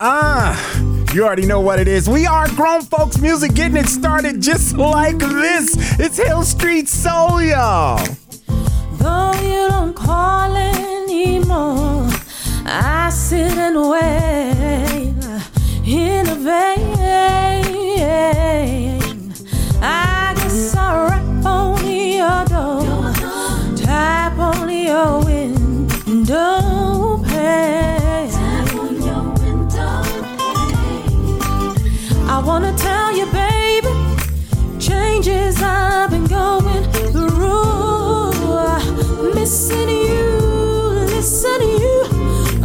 Ah, you already know what it is. We are grown folks music getting it started just like this. It's Hill Street Soul, y'all. Though you don't call anymore, I sit and wait in a vain. I guess I'll rap on your door, tap on your window wanna tell you, baby, changes I've been going through. Missing you, listen to you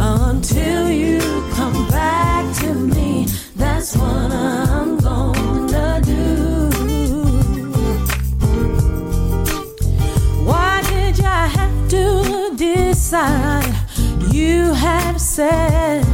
until you come back to me. That's what I'm gonna do. Why did you have to decide? You have set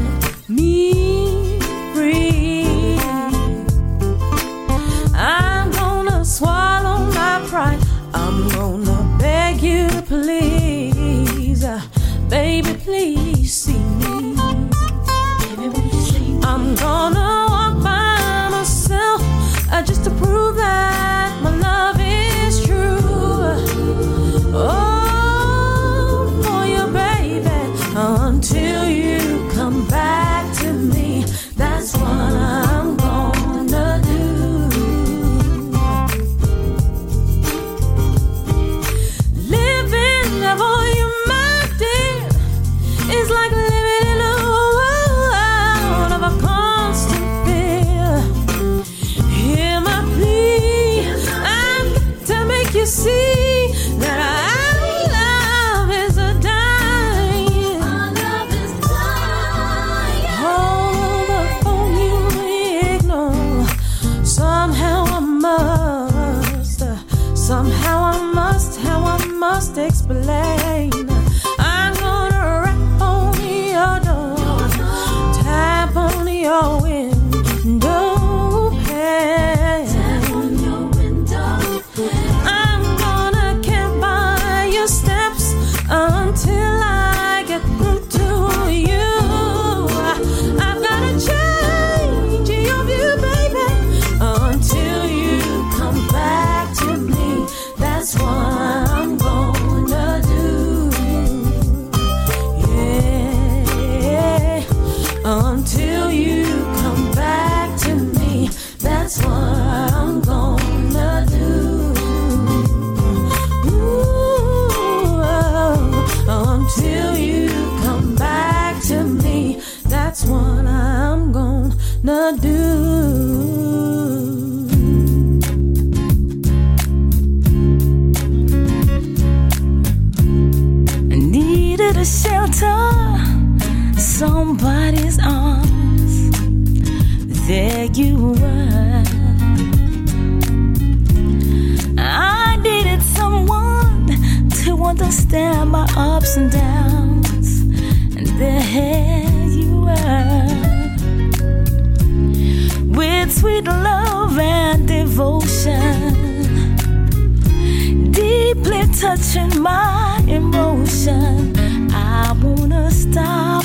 touching my emotion. I wanna stop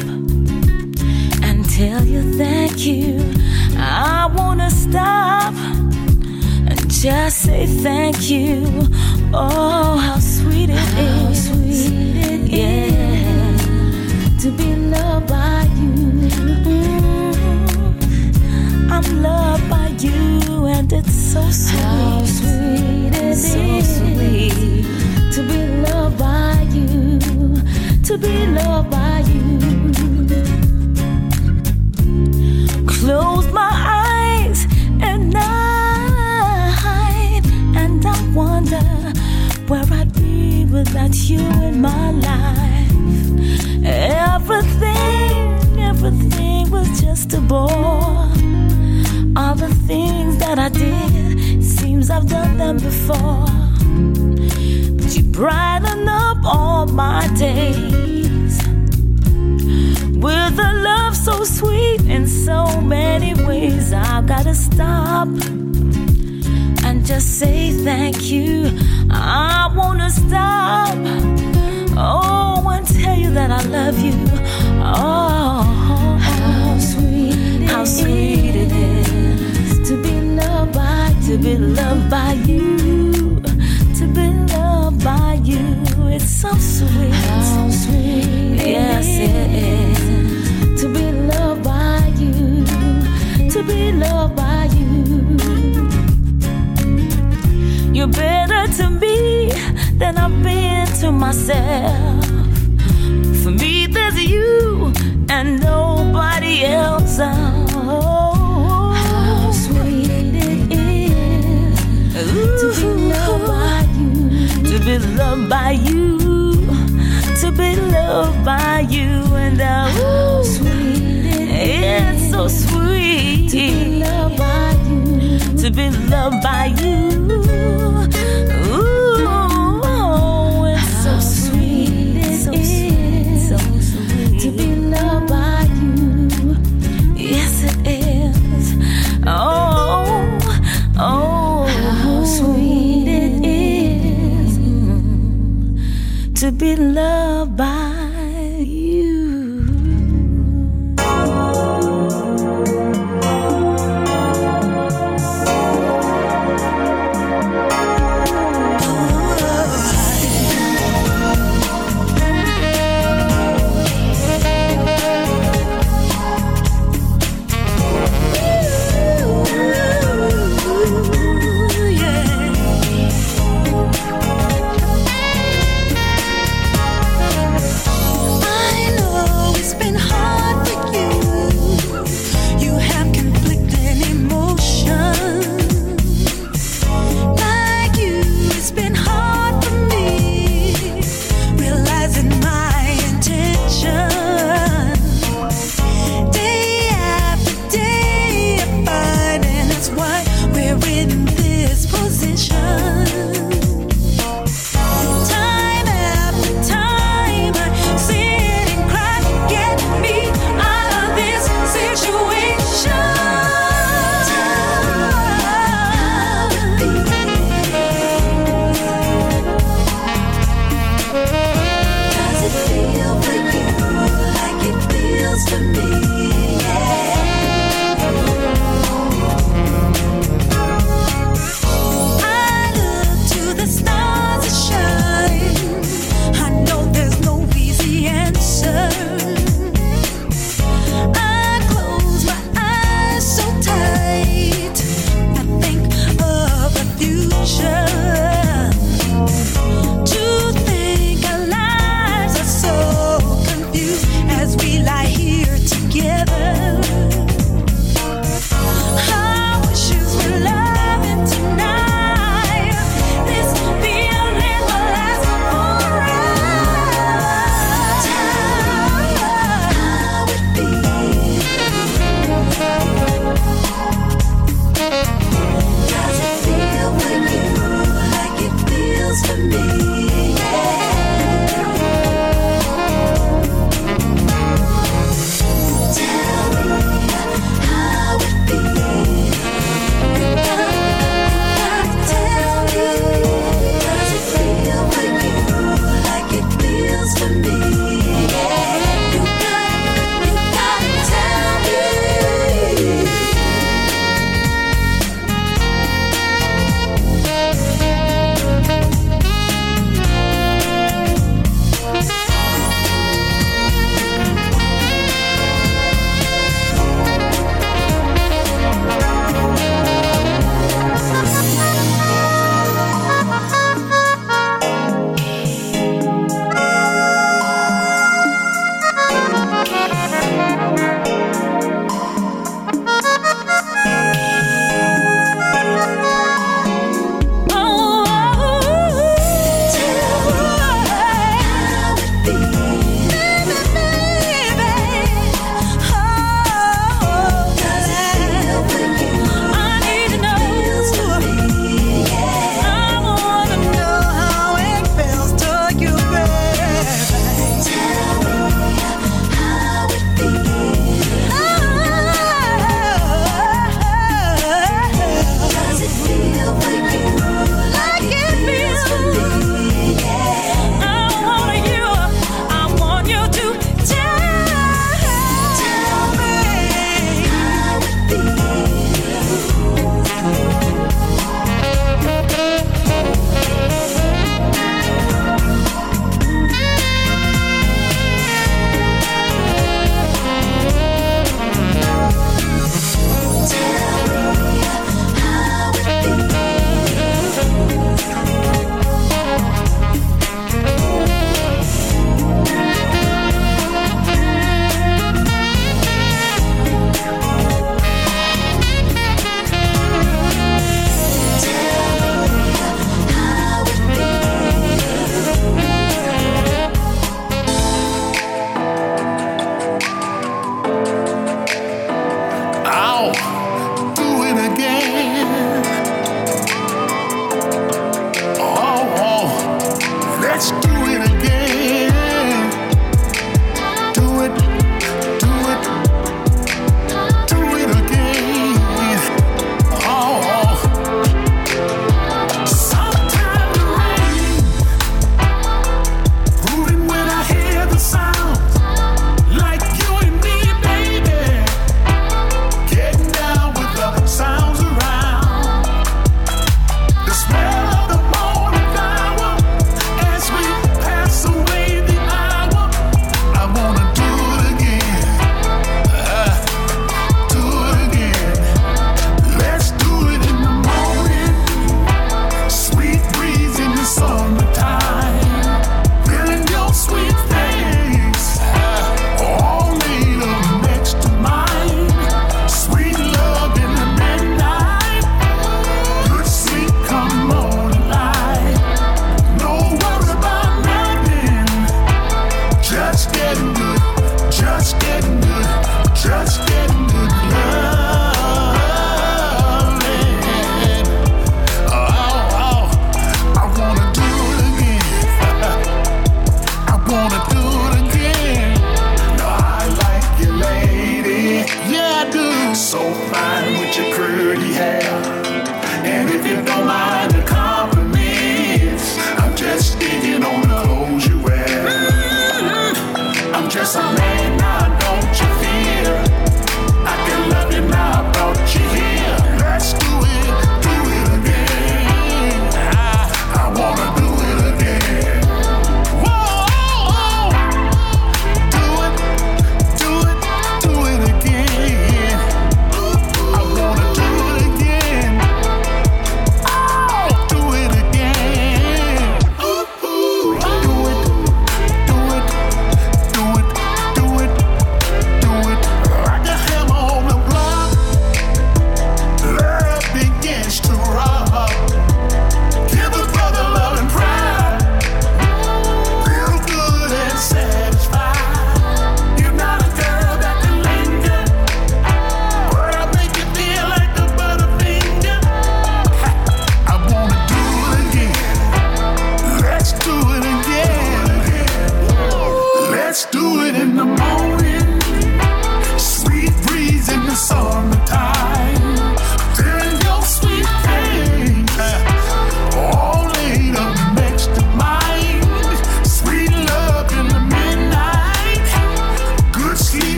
and tell you thank you. I wanna stop and just say thank you. Oh, how to be loved by you. Close my eyes at night, and I wonder where I'd be without you in my life. Everything, everything was just a bore. All the things that I did, seems I've done them before. But you brighten up all my days sweet in so many ways. I've got to stop and just say thank you. I want to stop. Oh, and tell you that I love you. Oh, how sweet, how sweet it is, to be loved by, to be loved by you, to be loved by you. It's so sweet. To me than I've been to myself. For me, there's you and nobody else. Oh, how sweet it is Ooh. to be loved by you, to be loved by you, to be loved by you, and I. How sweet it it's so sweet to be loved by you, to be loved by you.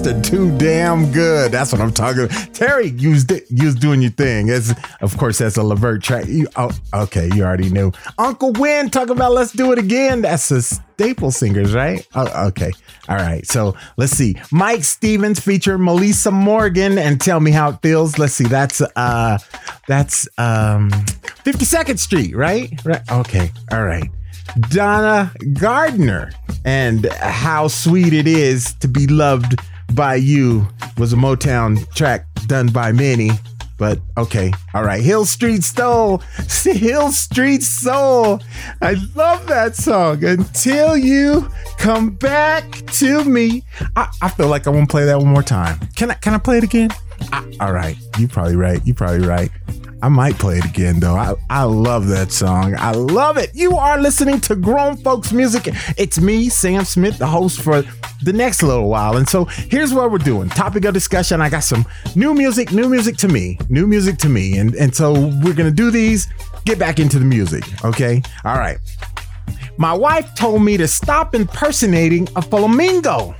Too Damn Good. That's what I'm talking about. Terry, you was, you was doing your thing. As, of course, that's a Levert track. You, oh, okay, you already knew. Uncle Win talking about Let's Do It Again. That's a Staple Singers, right? Oh, okay. All right. So let's see. Mike Stevens featuring Melissa Morgan and Tell Me How It Feels. Let's see. That's uh that's um 52nd Street, right? Right. Okay. All right. Donna Gardner and How Sweet It Is to Be Loved by You was a Motown track done by many. But okay, all right. Hill Street Soul, Hill Street Soul. I love that song. Until you come back to me. I, I feel like I want to play that one more time. Can I? Can I play it again? I, all right. You're probably right. You're probably right. I might play it again though. I, I love that song. I love it. You are listening to Grown Folks Music. It's me, Sam Smith, the host for the next little while. And so here's what we're doing. Topic of discussion. I got some new music, new music to me, new music to me. And and so we're gonna do these, get back into the music. Okay? All right. My wife told me to stop impersonating a flamingo.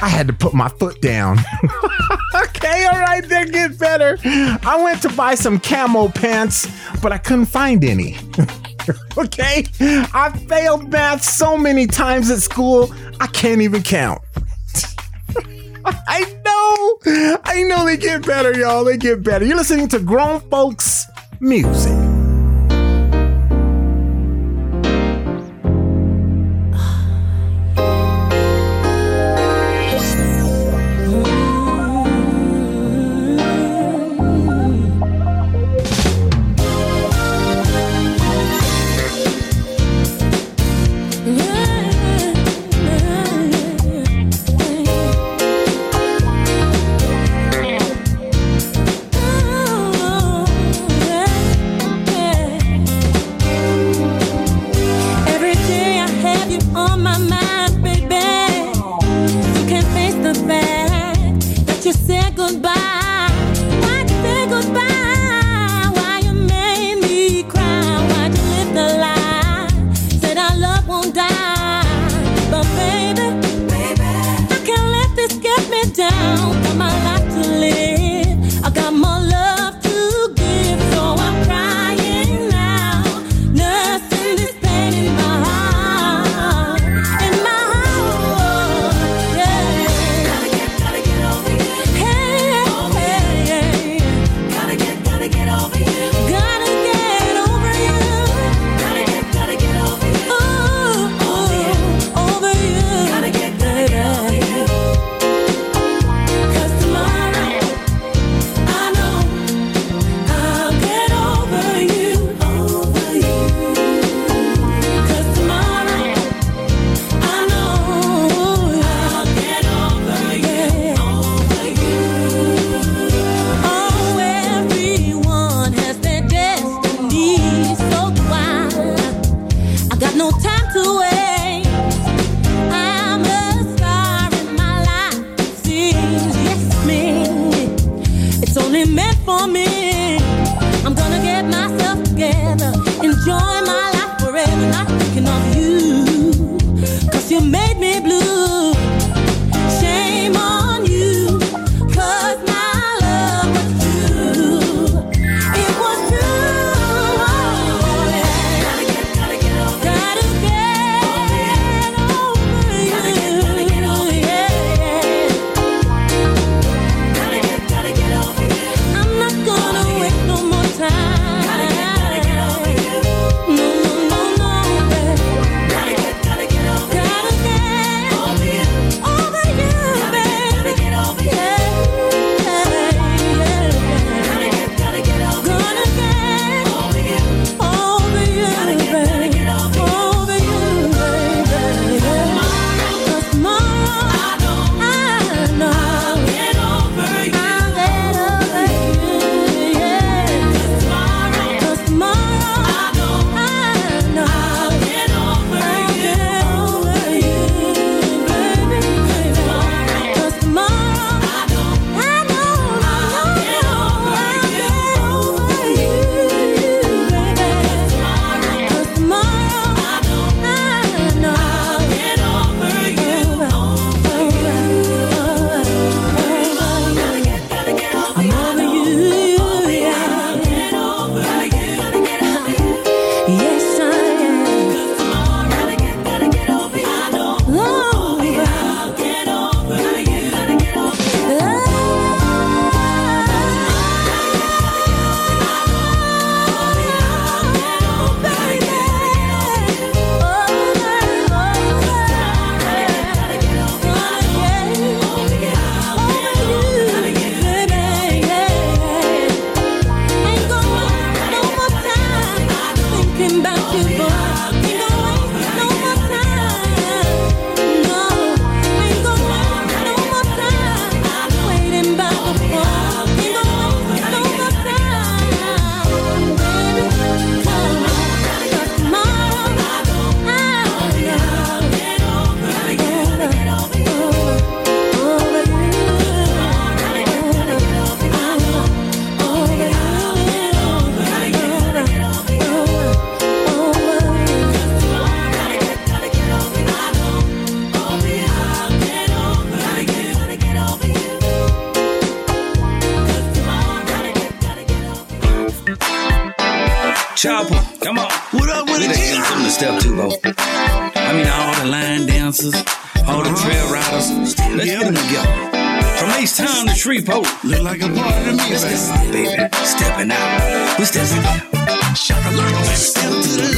I had to put my foot down. okay, all right, they get better. I went to buy some camo pants, but I couldn't find any. okay, I failed math so many times at school, I can't even count. I know, I know they get better, y'all. They get better. You're listening to grown folks music. for me. I'm gonna get myself together, enjoy. Chopper, come on. What up with it? getting something to step to, bro. I mean, all the line dancers, all the trail uh-huh. riders. Let's get them together. From H Town to Shreveport. Look like a part of me, baby. baby. Stepping out. We stepping out. Step to the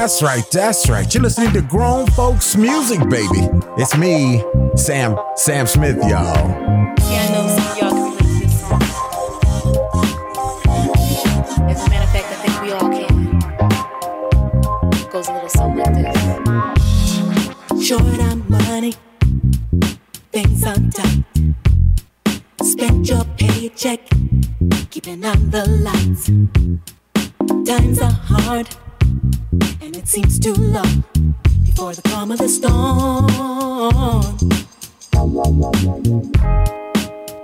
that's right, that's right. You're listening to grown folks music, baby. It's me, Sam, Sam Smith, y'all. Yeah, I know some y'all can relate to this song. As a matter of fact, I think we all can. It goes a little something like this. Short on money, things on tight. Spend your paycheck, keeping on the lights. Seems too long before the calm of the storm.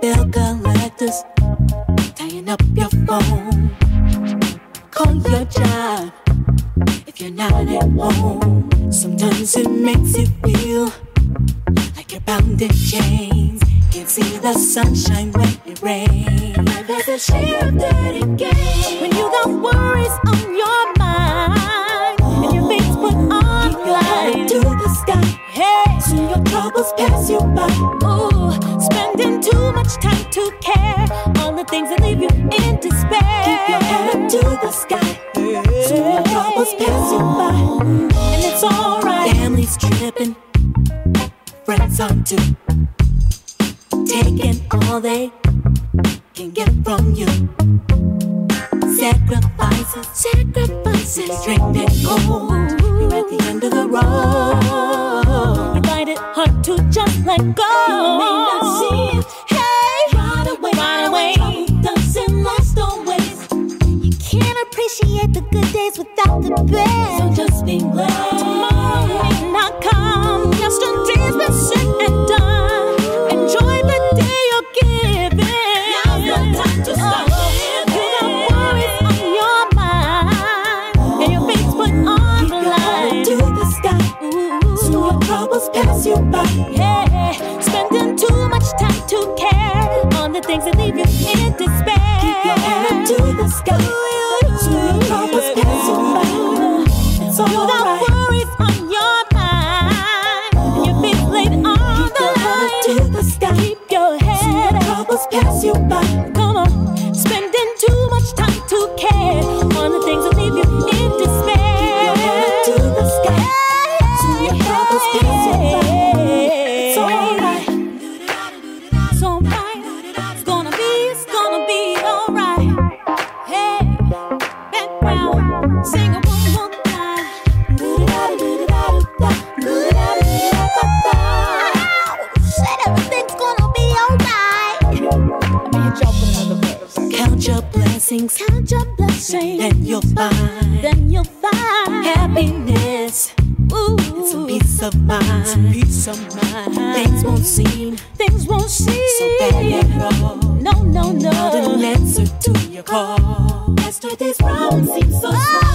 Bill collectors, tying up your phone. Call your job if you're not at home. Sometimes it makes you feel like you're bound in chains. Can't see the sunshine when it rains. There's a shade of dirty game when you got worries on your mind Soon your troubles pass you by. Ooh, spending too much time to care on the things that leave you in despair. Keep your head up to the sky. Soon your troubles pass you by. And it's alright. Family's tripping, friends are too. Taking all they can get from you. Sacrifices, sacrifices, drink cold at the end of the road. I find it hard to just let go. You may not see it. Hey, right away, right away. Trouble doesn't last always. You can't appreciate the good days without the bad. So just be glad. Tomorrow may not come. Yesterday's been pass you by. Yeah, spending too much time to care on the things that leave you in despair. Keep your head up to the sky. you'll find, then you'll find happiness. Ooh, it's a peace of mind. It's a peace of mind. Things won't seem, things won't seem so bad at all. No, no, no. Not an answer to your call. Yesterday's problem seems so small.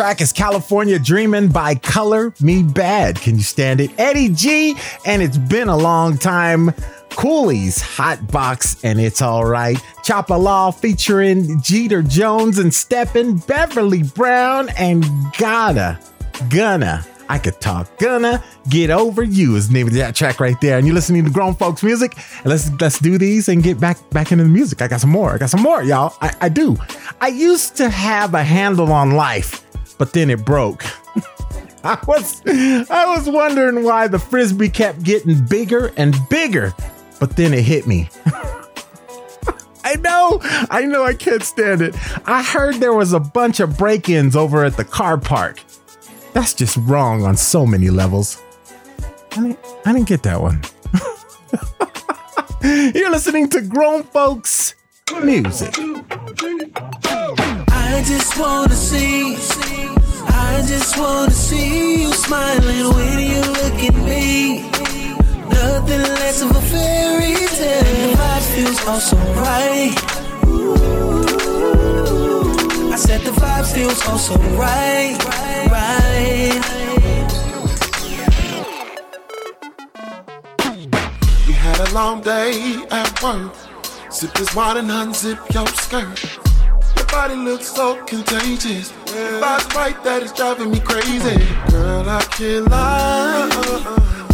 Track is California Dreamin' by Color Me Badd. Can you stand it? Eddie G, and it's been a long time. Coolies, Hot Box, and It's Alright. Chopper Law featuring Jeter Jones and Steppin', Beverly Brown, and Gotta, Gonna. I could talk. Gonna get over you is the name of that track right there. And you're listening to grown folks music. Let's let's do these and get back back into the music. I got some more. I got some more, y'all. I, I do. I used to have a handle on life, but then it broke. I was I was wondering why the frisbee kept getting bigger and bigger, but then it hit me. I know, I know I can't stand it. I heard there was a bunch of break-ins over at the car park. That's just wrong on so many levels. I didn't, I didn't get that one. You're listening to grown folks music. I just wanna see, I just wanna see you smiling when you look at me. Nothing less of a fairy tale. The vibe feels oh so right. I said the vibe feels oh so right, right. We had a long day at work. Sip this water and unzip your skirt. Body looks so contagious. The vibe's right that it's driving me crazy. Girl, I can't lie.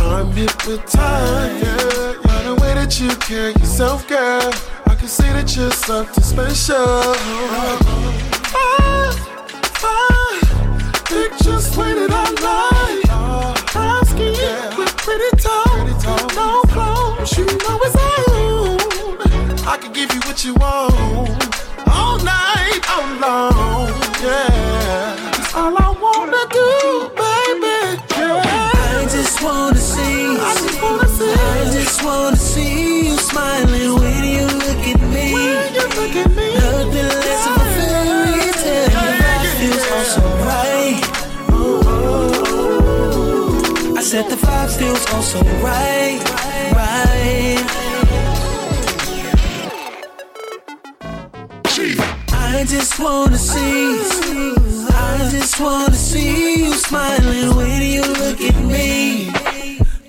I'm hypnotized. Yeah, By the way that you carry yourself, girl. I can see that you're something special. Ah, ah, Pictures painted night. Brown skin with pretty toes. No clothes, you know it's on. I can give you what you want all night, all long. Yeah, that's all I wanna do, baby. Yeah. I just wanna see, I just wanna see. I just wanna see you smiling when you look at me. When you look at me, Nothing less of a fairy tale. Feels so right. I said the vibe feels so right, right. I just wanna see, I just wanna see you smiling when you look at me.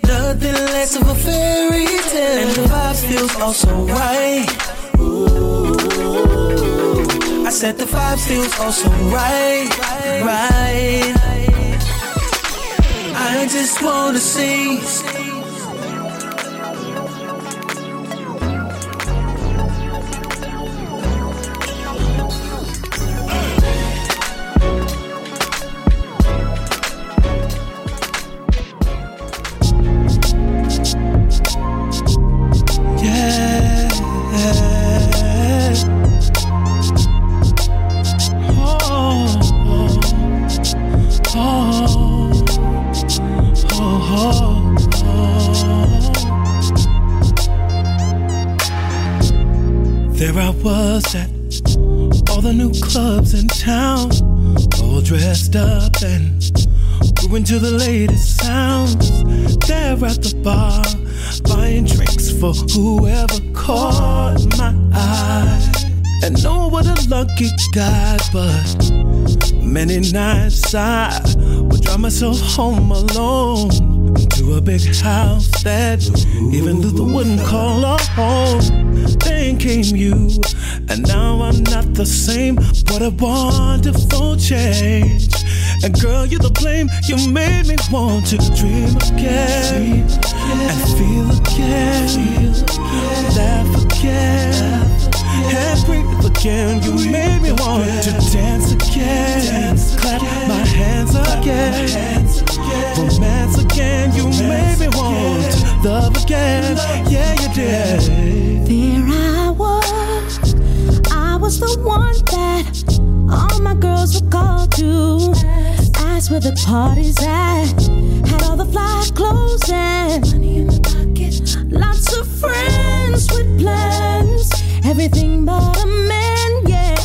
Nothing less of a fairy tale, and the vibe feels also right. Ooh. I said the vibe feels also right, right. I just wanna see. There I was at all the new clubs in town, all dressed up and grooving to the latest sounds. There at the bar, buying drinks for whoever caught my eye. And no what a lucky guy, but many nights I would drive myself home alone to a big house that even Luther wouldn't call a home. Then came you, and now I'm not the same. What a wonderful change. And girl, you're the blame. You made me want to dream again and feel again, laugh again, and breathe again. You made me want to dance again, clap my hands again, romance again. You made me want to love again. Yeah, you did. There I was. I was the one that all my girls were called to. Ask where the party's at. Had all the fly clothes and money in the pocket. Lots of friends with plans. Everything but a man, yeah.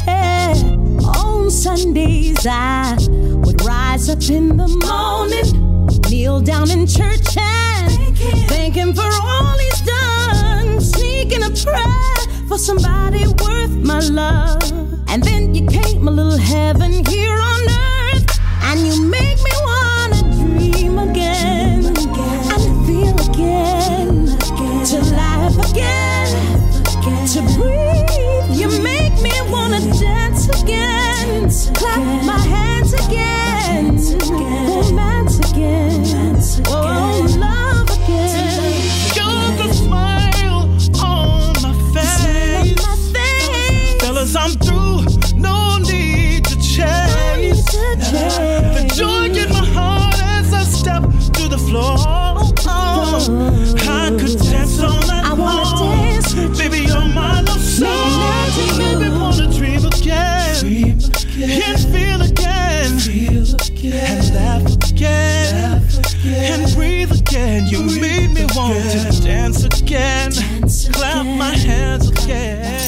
On Sundays I would rise up in the morning, kneel down in church and thank him for all he's done. Sneaking a prayer for somebody worth my love. And then you came a little heaven here on earth, and you make me You made me want to dance again. Clap my hands again.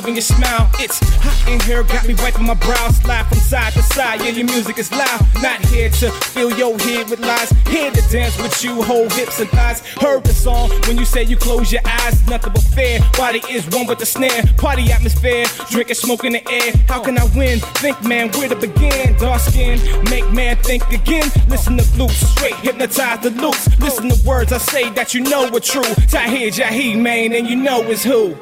Loving your smile. It's hot in here, got me wiping my brow. Slide from side to side, yeah, your music is loud. Not here to fill your head with lies. Here to dance with you, hold hips and thighs. Heard the song when you say you close your eyes. Nothing but fair. Body is one with the snare. Party atmosphere, drinking smoke in the air. How can I win? Think, man, where to begin? Dark skin, make man think again. Listen to blues, straight hypnotize the loops. Listen to words I say that you know are true. Tahir Jahi, man, and you know is who.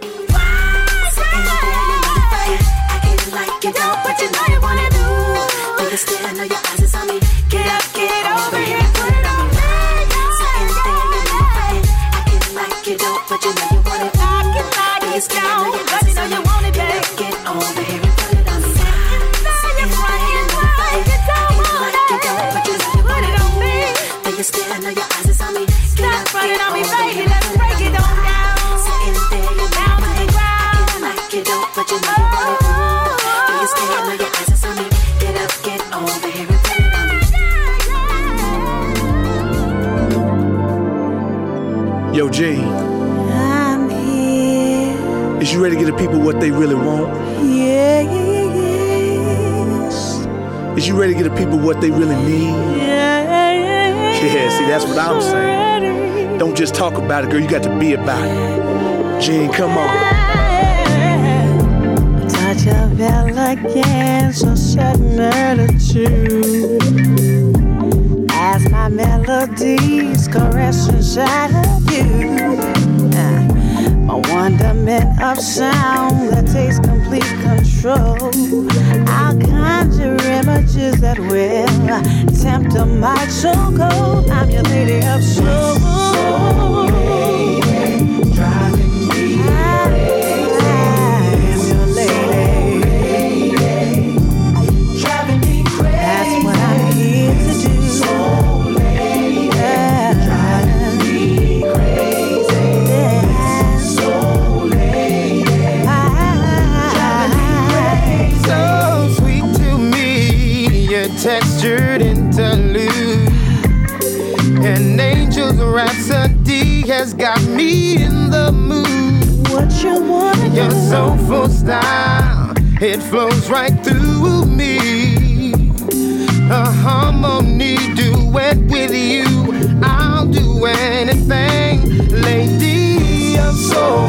What they really want? Yeah, yes. Is you ready to give the people what they really need? Yeah, Yeah, see, that's what I'm saying. Don't just talk about it, girl. You got to be about it. Gene, come on. Touch of elegance, a certain attitude. As my melodies caress inside of you. Wonderment of sound that takes complete control. I'll conjure images that will tempt a mind so cold. I'm your lady of soul. Textured interlude. An angel's rhapsody has got me in the mood. What you wanna Your soulful style, it flows right through me. A harmony duet with you, I'll do anything, lady of soul.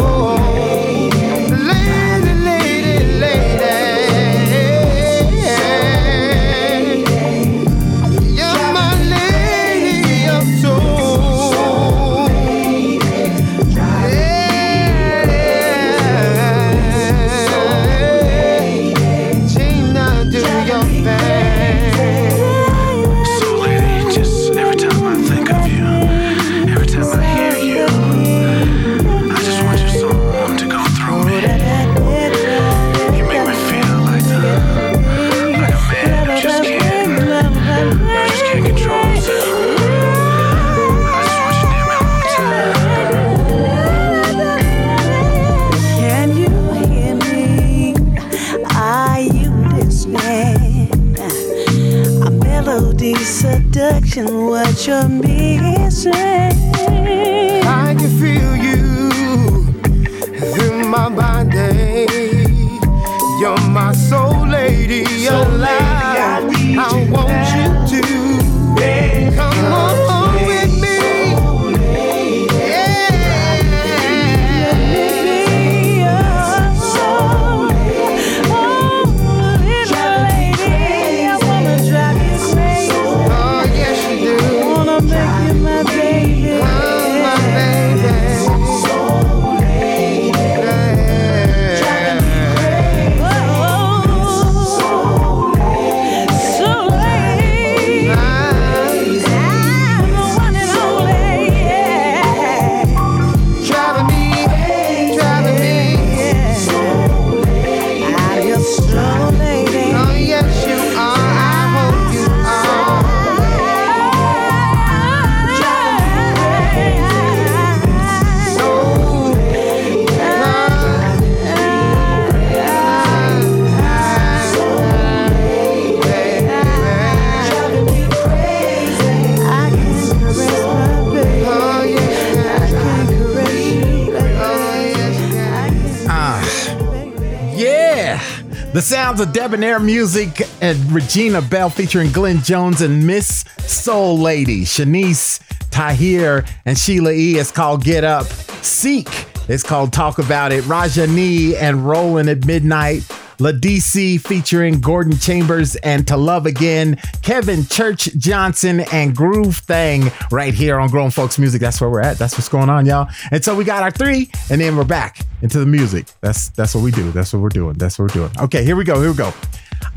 Sounds of debonair music and Regina Belle featuring Glenn Jones and Miss Soul Lady, Shanice, Tahir, and Sheila E. It's called Get Up. Seek it's called Talk About It. Rajani and Rollin' at Midnight. La DC featuring Gordon Chambers and To Love Again, Kevin Church Johnson and Groove Thang right here on Grown Folks Music. That's where we're at. That's what's going on, y'all. And so we got our three, and then we're back into the music. That's that's what we do. That's what we're doing. That's what we're doing. Okay, here we go. Here we go.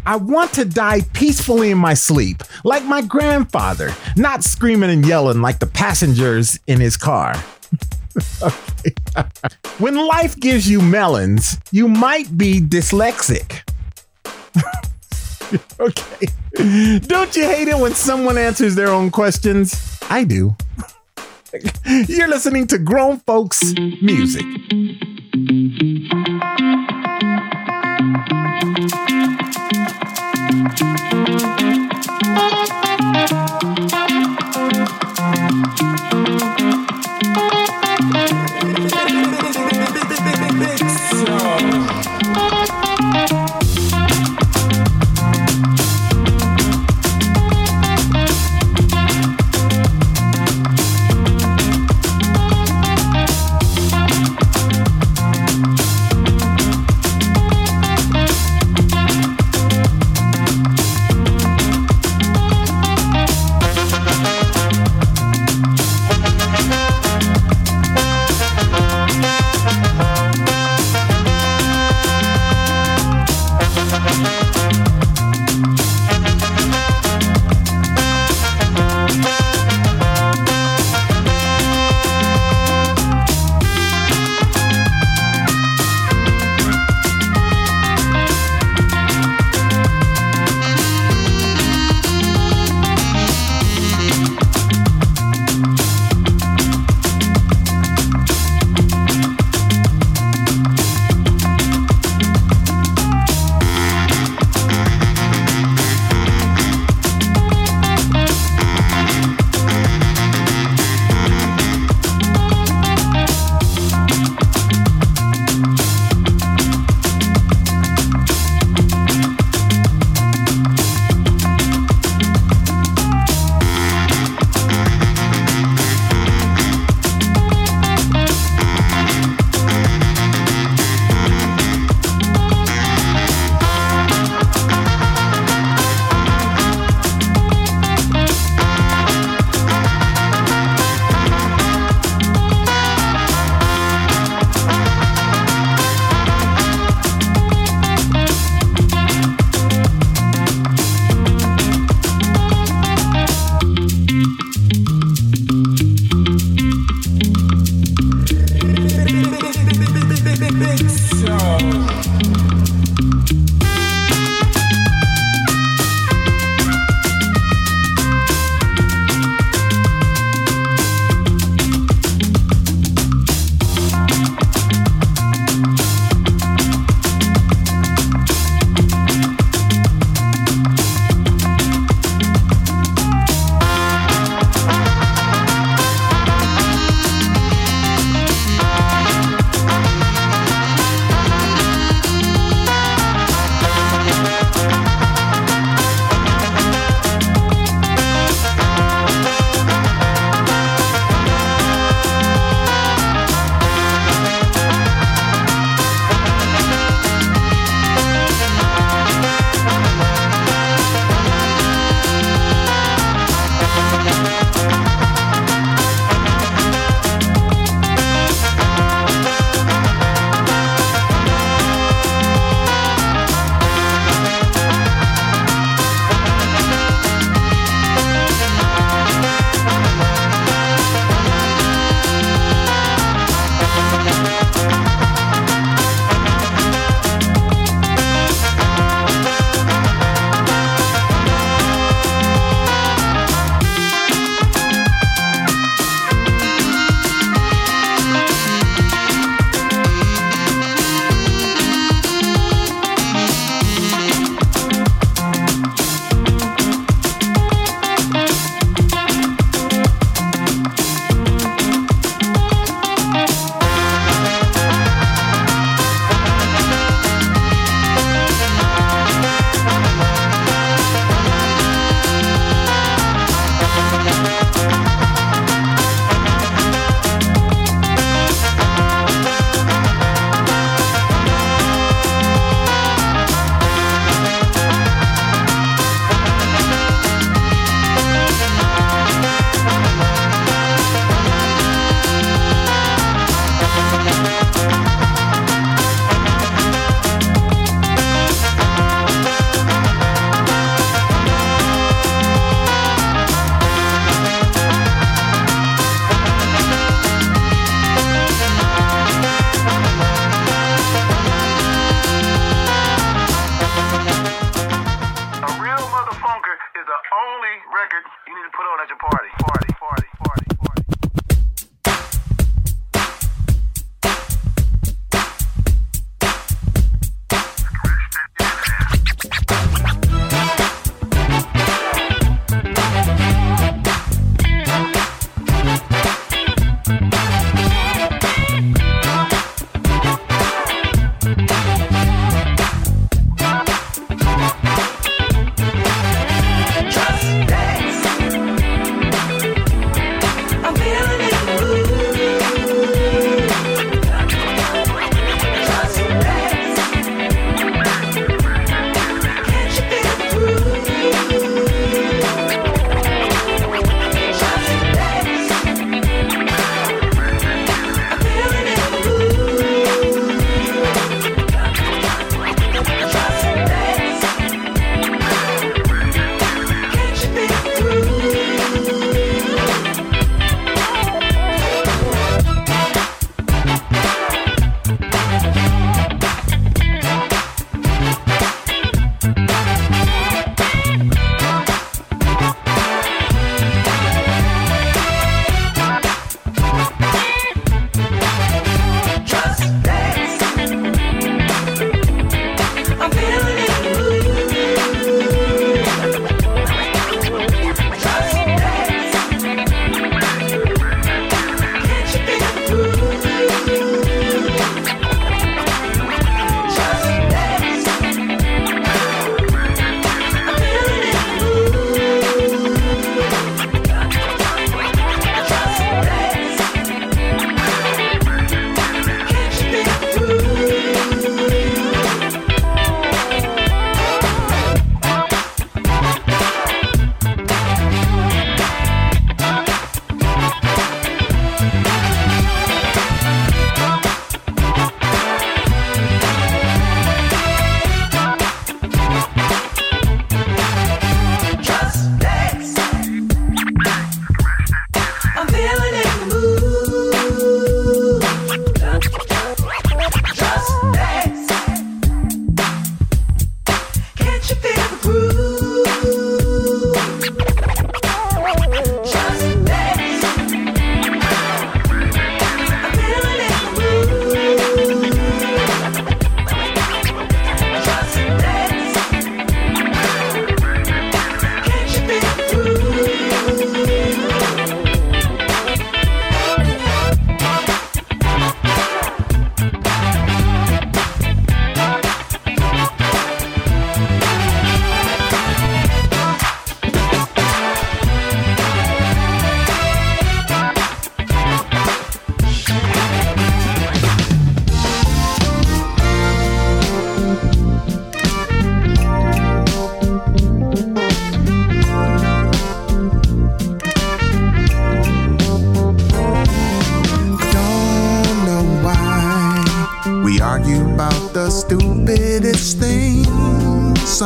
I want to die peacefully in my sleep, like my grandfather, not screaming and yelling like the passengers in his car. When life gives you melons, you might be dyslexic. okay. Don't you hate it when someone answers their own questions? I do. You're listening to Grown Folks Music.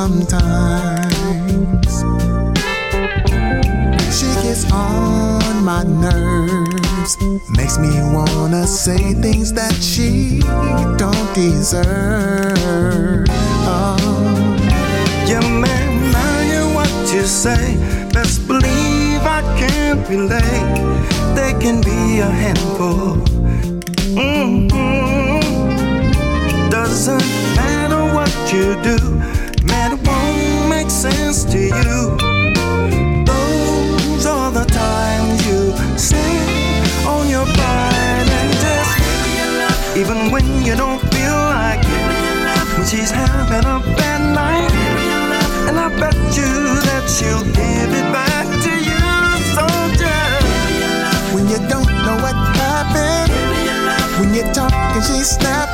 sometimes. She gets on my nerves, makes me wanna say things that she don't deserve.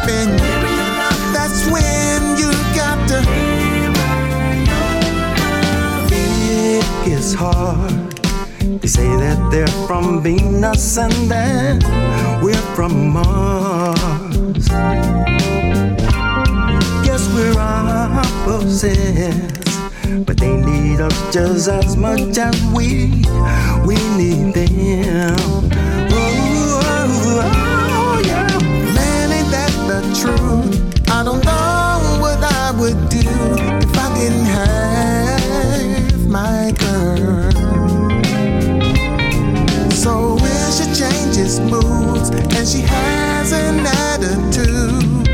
happen. That's when you got to. It is hard. They say that they're from Venus and that we're from Mars. Yes, we're opposites, but they need us just as much as we we need them. various moods, and she has an attitude.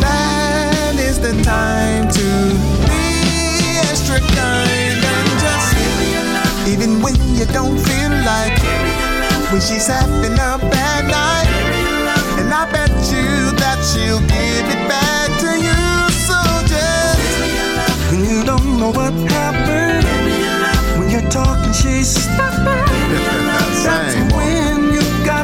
That is the time to be extra kind and just even when you don't feel like when she's having a bad night. And I bet you that she'll give it back to you, so just when you don't know what happened, when you're talking, she's stopping. That's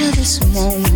capture this moment.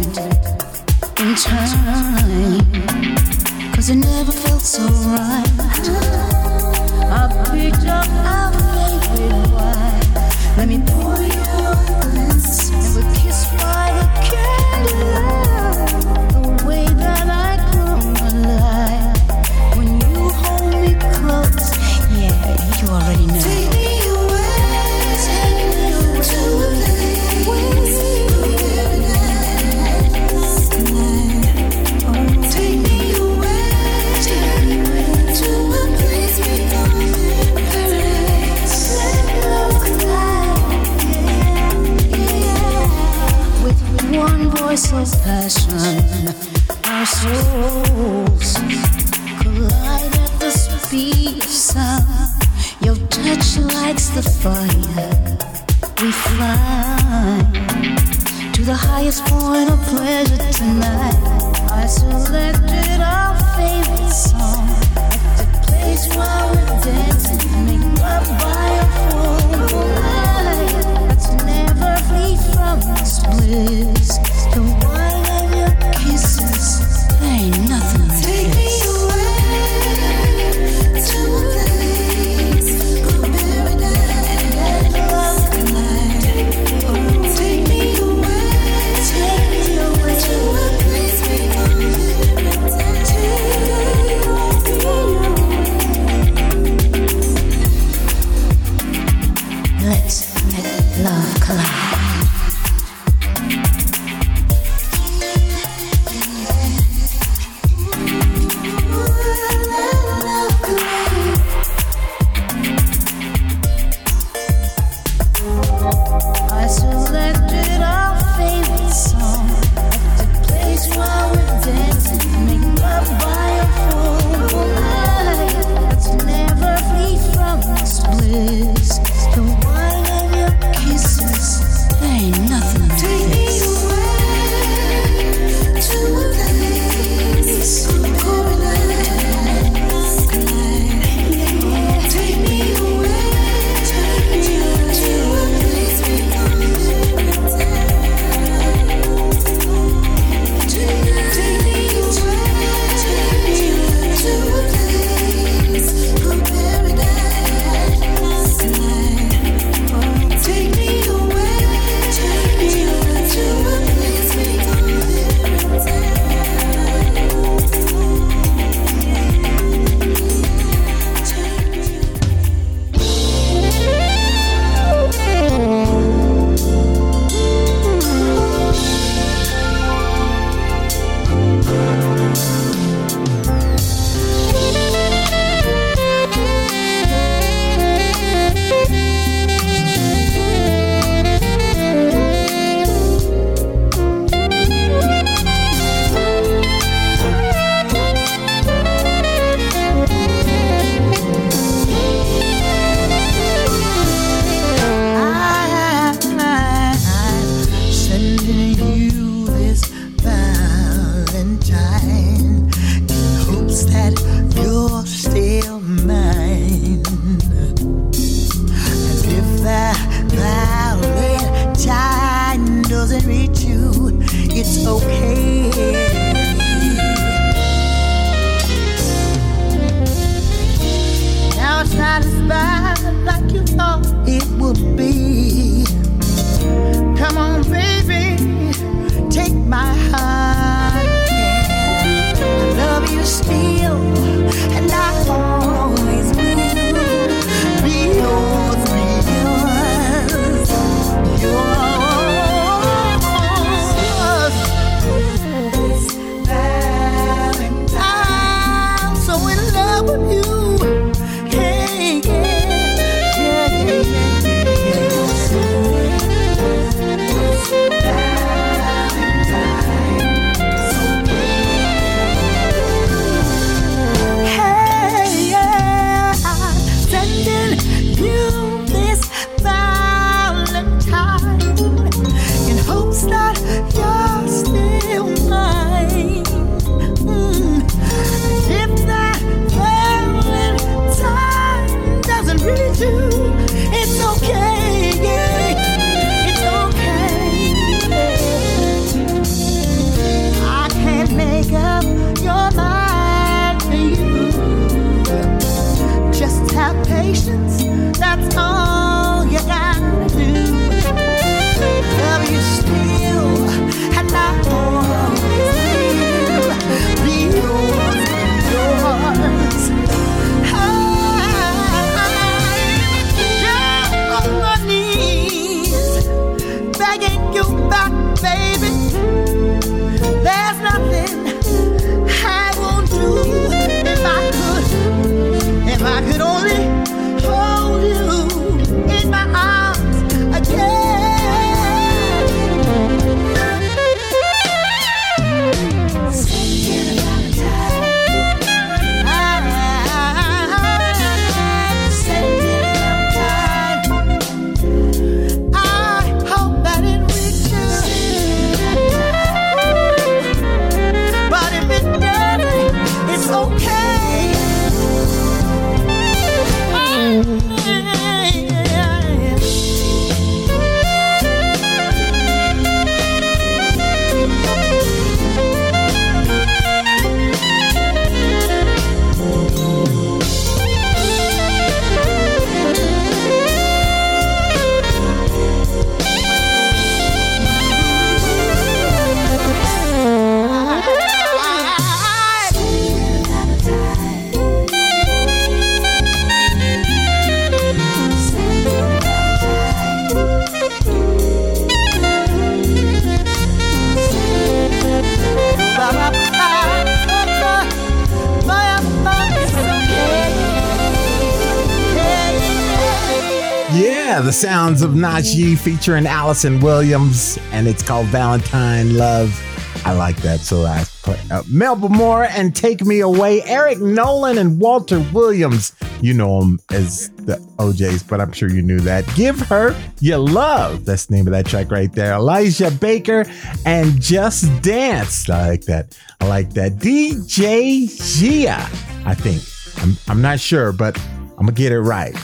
Yeah, the sounds of Najee featuring Allison Williams, and it's called Valentine Love. I like that. So I put uh, Melba Moore and Take Me Away. Eric Nolan and Walter Williams. You know them as the O'Jays, but I'm sure you knew that. Give Her Your Love. That's the name of that track right there. Elijah Baker and Just Dance. I like that. I like that. DJ Gia, I think. I'm, I'm not sure, but I'm going to get it right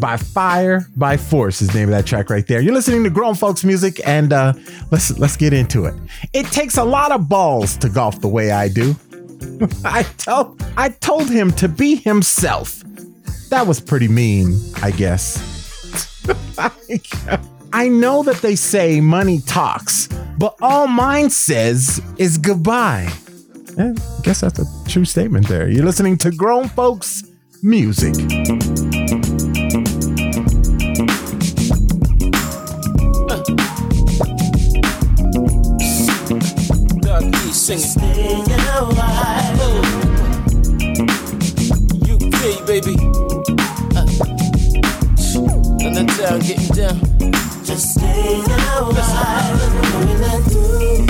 by fire by force is the name of that track right there. You're listening to grown folks music and uh let's let's get into it. It takes a lot of balls to golf the way i do. I told i told him to be himself. That was pretty mean i guess. I know that they say money talks but all mine says is goodbye. Eh, i guess that's a true statement there. You're listening to grown folks music Doug E singing. UK, baby. Uh, London town, getting down. Just stay a while. Knowing that through,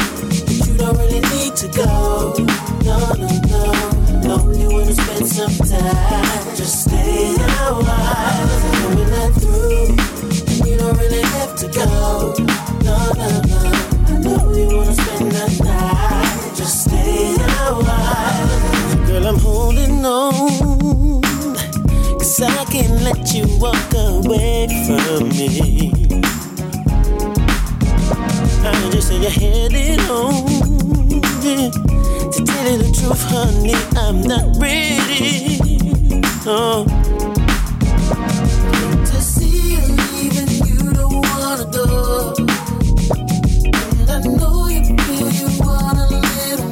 you don't really need to go. No, no, no. You wanna spend some time. Just stay a while. Knowing that through, you don't really have to go. No, no, no. I know you wanna spend the Girl, I'm holding on. Cause I can't let you walk away from me. I just say you're headed on Yeah. To tell you the truth, honey, I'm not ready. Oh.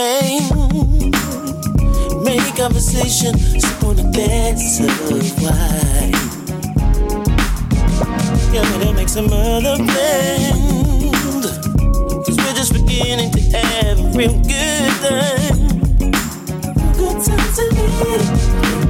pain. Make conversation, sip on a glass of wine. Yeah, that makes some other blend. Cause we're just beginning to have a real good time. Good time to little.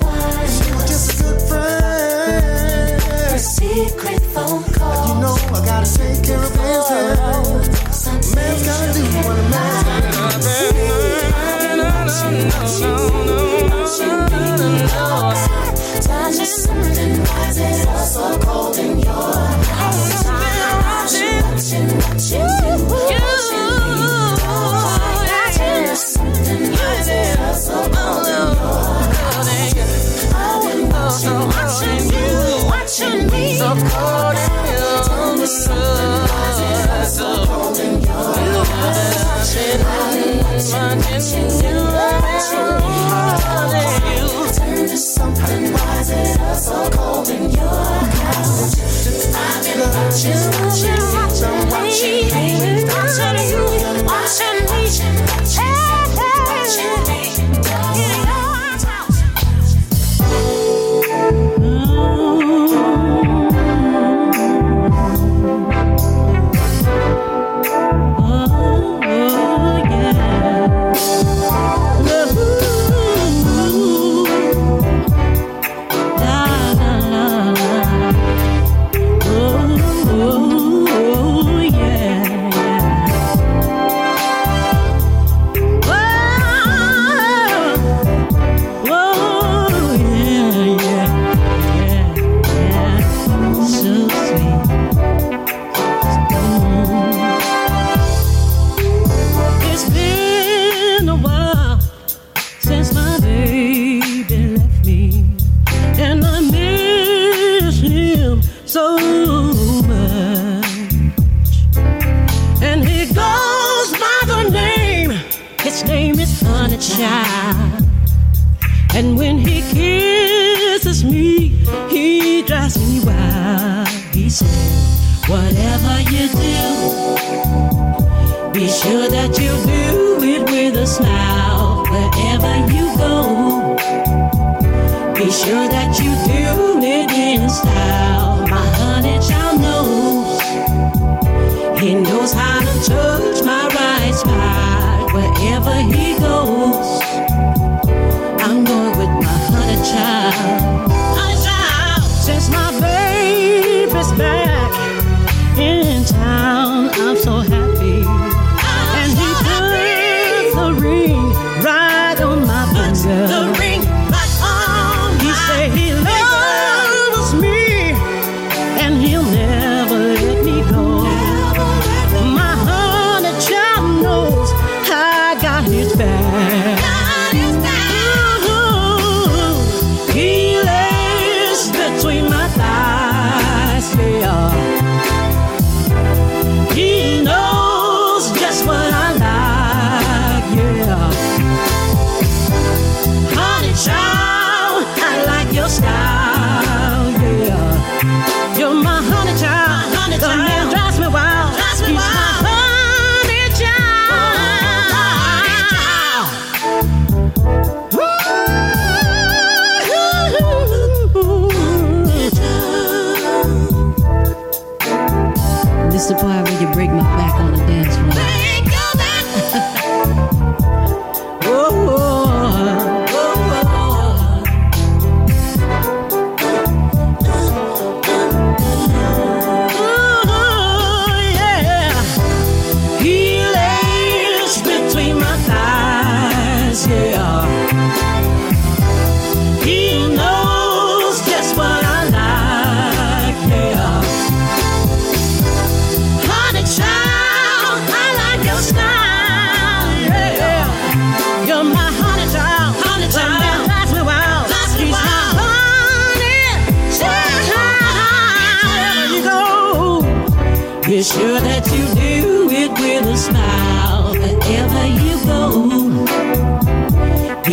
secret phone call. You know I gotta take care of business. Man's gotta do what a man's gotta do. Find you something wise, it's cold in your eyes. Watching, watching, watching. I'm caught. Watching, watching you, watching. Turn to something wiser, so cold in your house. I've been watching, watching, watching, watching, watching, watching you, watching me, watching me, watching me.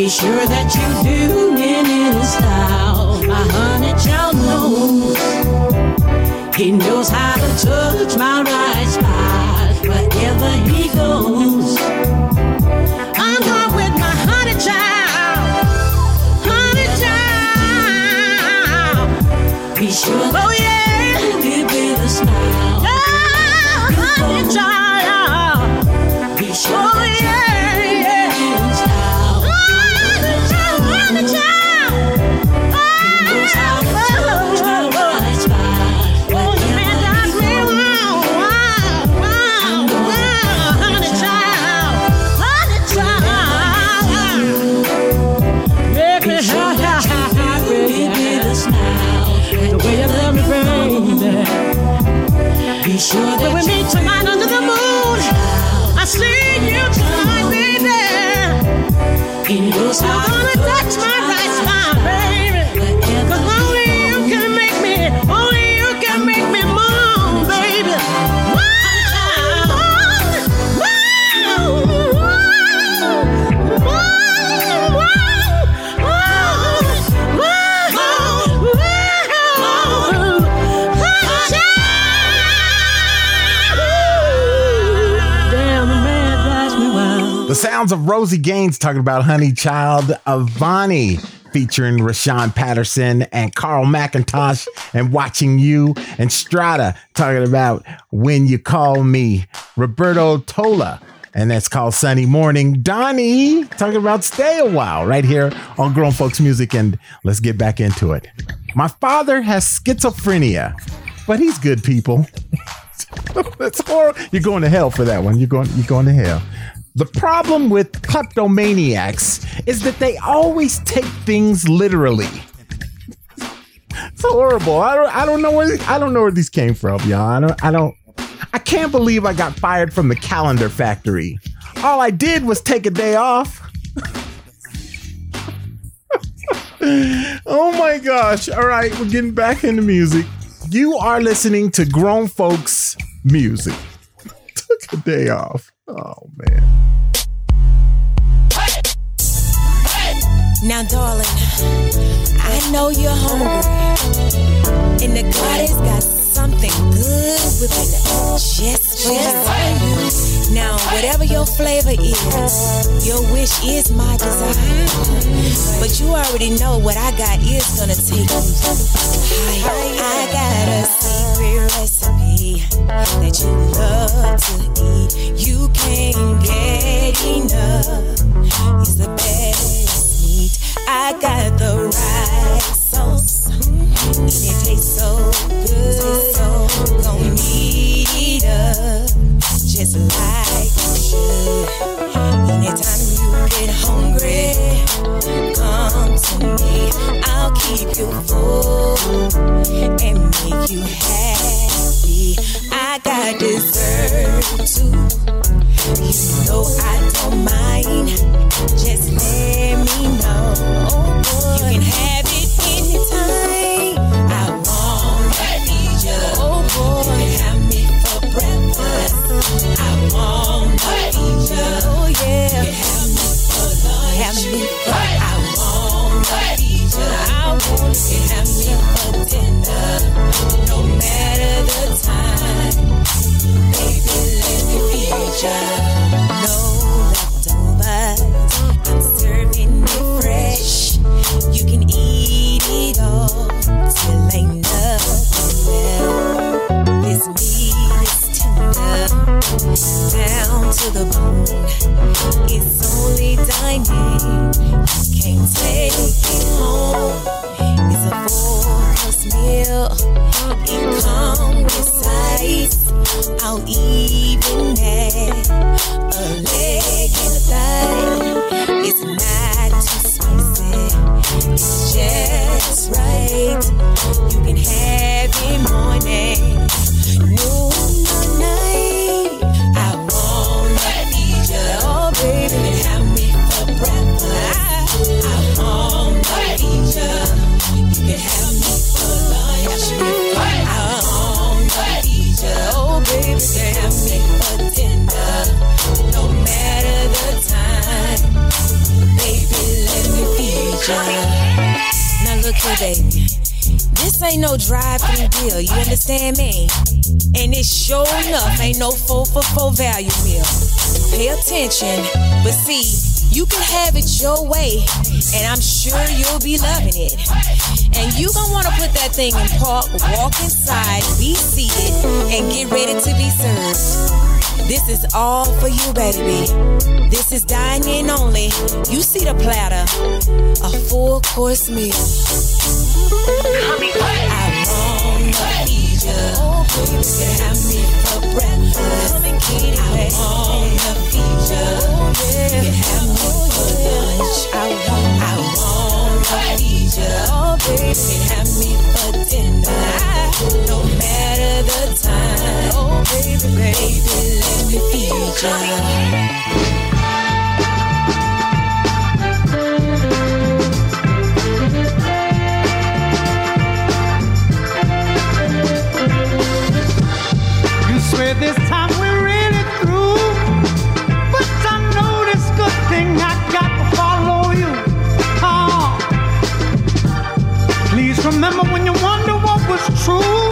Be sure that you do it in style. My honey child knows. He knows how to touch my right spot wherever he goes. Sounds of Rosie Gaines talking about Honey Child of Avani featuring Rashawn Patterson and Carl McIntosh and Watching You and Strata talking about When You Call Me. Roberto Tola and that's called Sunny Morning. Donnie talking about Stay a While right here on Grown Folks Music and let's get back into it. My father has schizophrenia, but he's good people. That's horrible. You're going to hell for that one. You're going. You're going to hell. The problem with kleptomaniacs is that they always take things literally. It's horrible. I don't. I don't know where. I don't know where these came from, y'all. I don't. I don't. I can't believe I got fired from the calendar factory. All I did was take a day off. oh my gosh. All right, we're getting back into music. You are listening to grown folks music. Took a day off. Oh man. Now, darling, I know you're hungry. And the goddess got something good within it. Just for you. Now, whatever your flavor is, your wish is my desire. But you already know what I got is gonna take you higher. I got a recipe that you love to eat. You can't get enough. It's the best meat. I got the right sauce. And it tastes so good. So gon' eat up. Just like you should. Anytime you get hungry, come to me. I'll keep you full and make you happy. I got dessert too. You know I don't mind. Just let me know. You can have it anytime. I want you. Boy. You can have me for breakfast. I want you. Yeah. Have me for lunch. Have me for. I want you. I want. You can have me for dinner. No matter the time. Baby, let me feed ya. No leftovers. I'm serving it fresh. You can eat it all till ain't down to the bone. It's only dining. You can't take it home. It's a four-course meal. It comes with sides. I'll even add a leg and a thigh. It's not too spicy. It's just right. You can have it morning, noon, night. Now look here, baby. This ain't no drive-through deal. You understand me? And it sure enough ain't no four for four value meal. Pay attention, but see you can have it your way, and I'm sure you'll be loving it. And you gonna wanna put that thing in park, walk inside, be seated, and get ready to be served. This is all for you, baby. This is dining only. You see the platter, a full course meal. I wanna feed you. Can have me for dinner. No matter the time. Oh, baby, baby, let me feed you. True.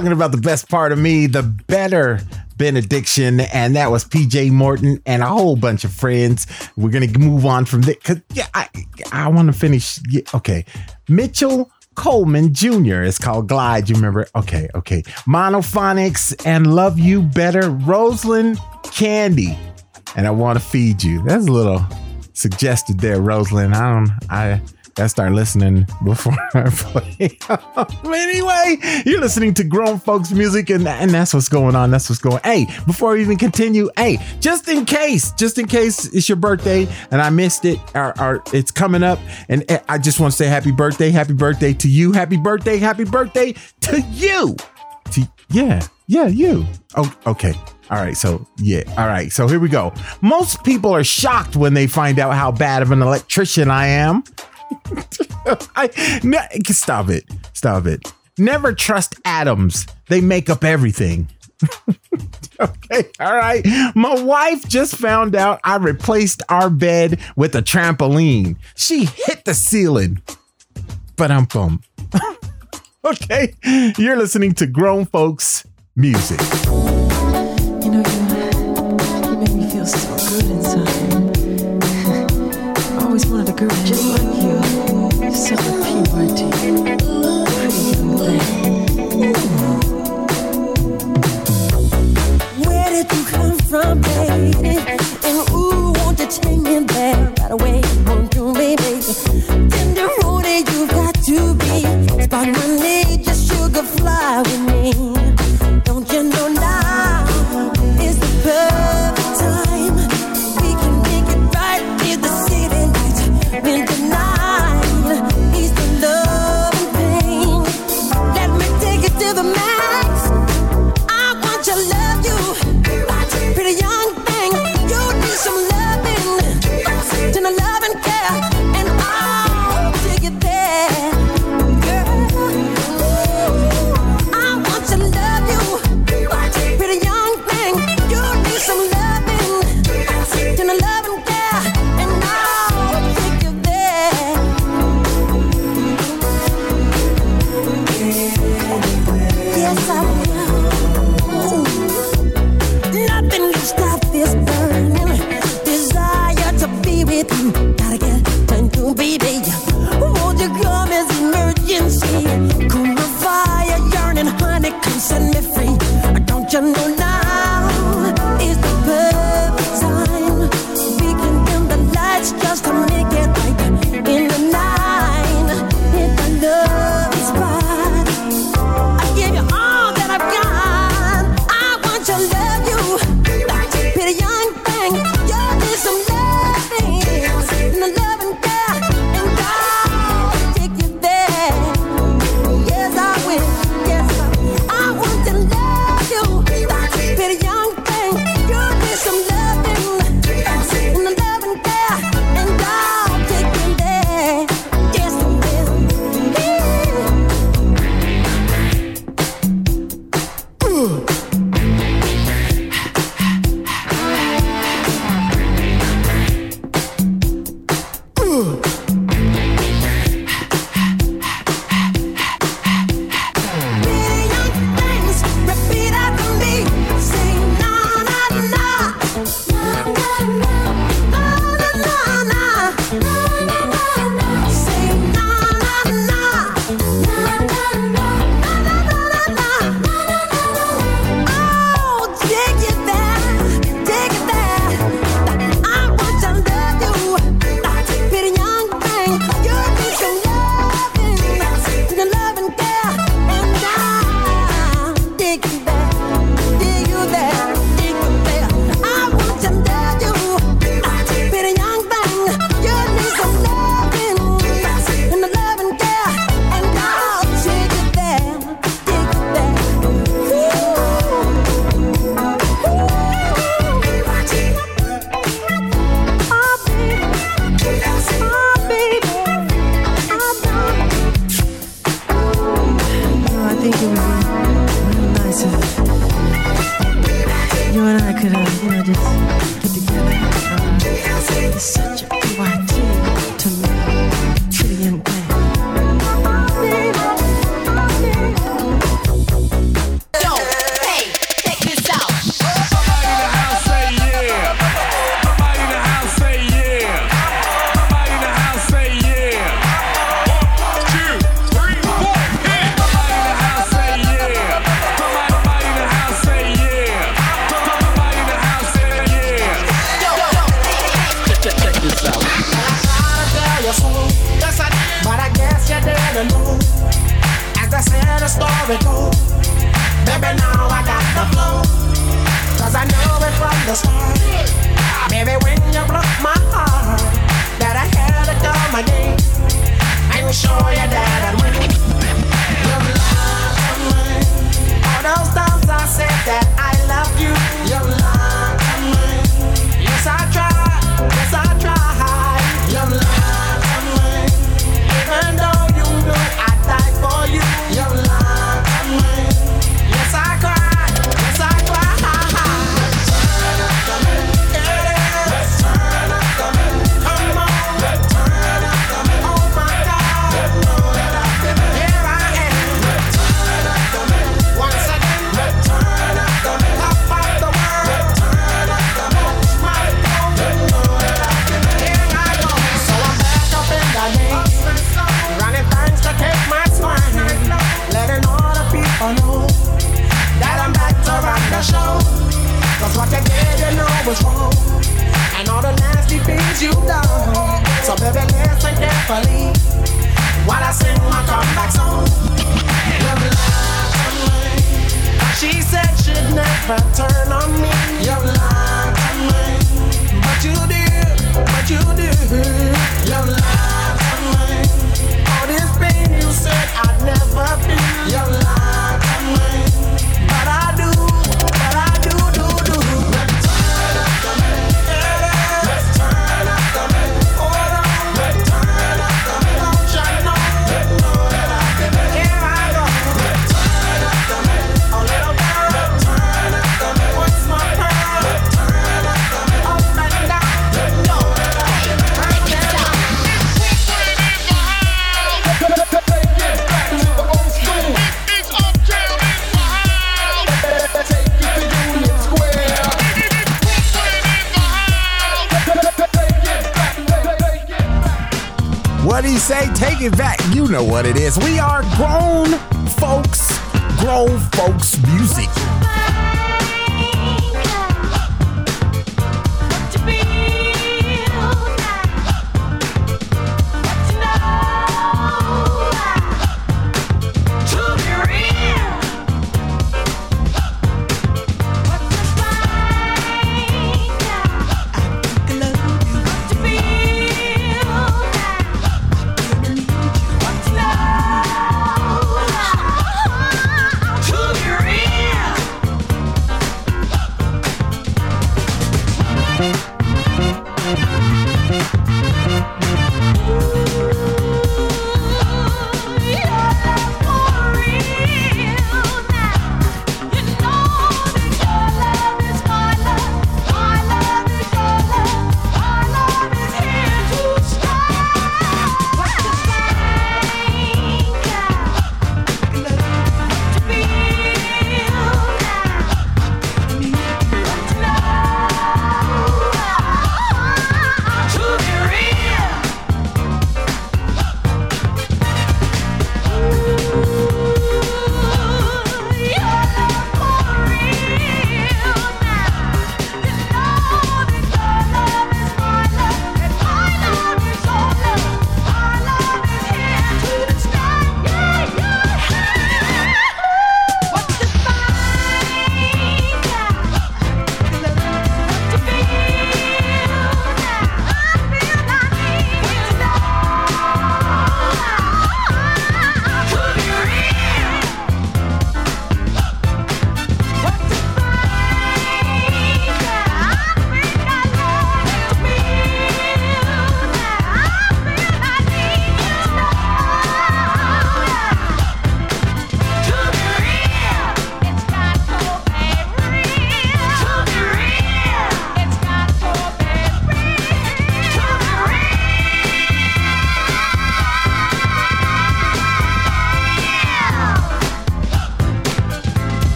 Talking about the best part of me, the better benediction, and that was PJ Morton and a whole bunch of friends. We're gonna move on from there because yeah, I I want to finish. Yeah, okay, Mitchell. Coleman Jr. is called Glide. You remember? Okay, okay. Monophonics and Love You Better. Rosalind Candy. And I want to feed you. That's a little suggested there, Rosalind. I don't I I start listening before I play. Anyway, you're listening to grown folks music, and, and that's what's going on. That's what's going. Hey, before we even continue, hey, just in case, just in case it's your birthday and I missed it, or, or it's coming up, and eh, I just want to say happy birthday, happy birthday to you, happy birthday, happy birthday to you. To yeah, yeah, you. Oh, okay. All right, so yeah, all right, so here we go. Most people are shocked when they find out how bad of an electrician I am. I stop it, stop it. Never trust atoms; they make up everything. okay, all right. My wife just found out I replaced our bed with a trampoline. She hit the ceiling. But I'm bum. okay, you're listening to grown folks music. From, baby? And ooh, won't take me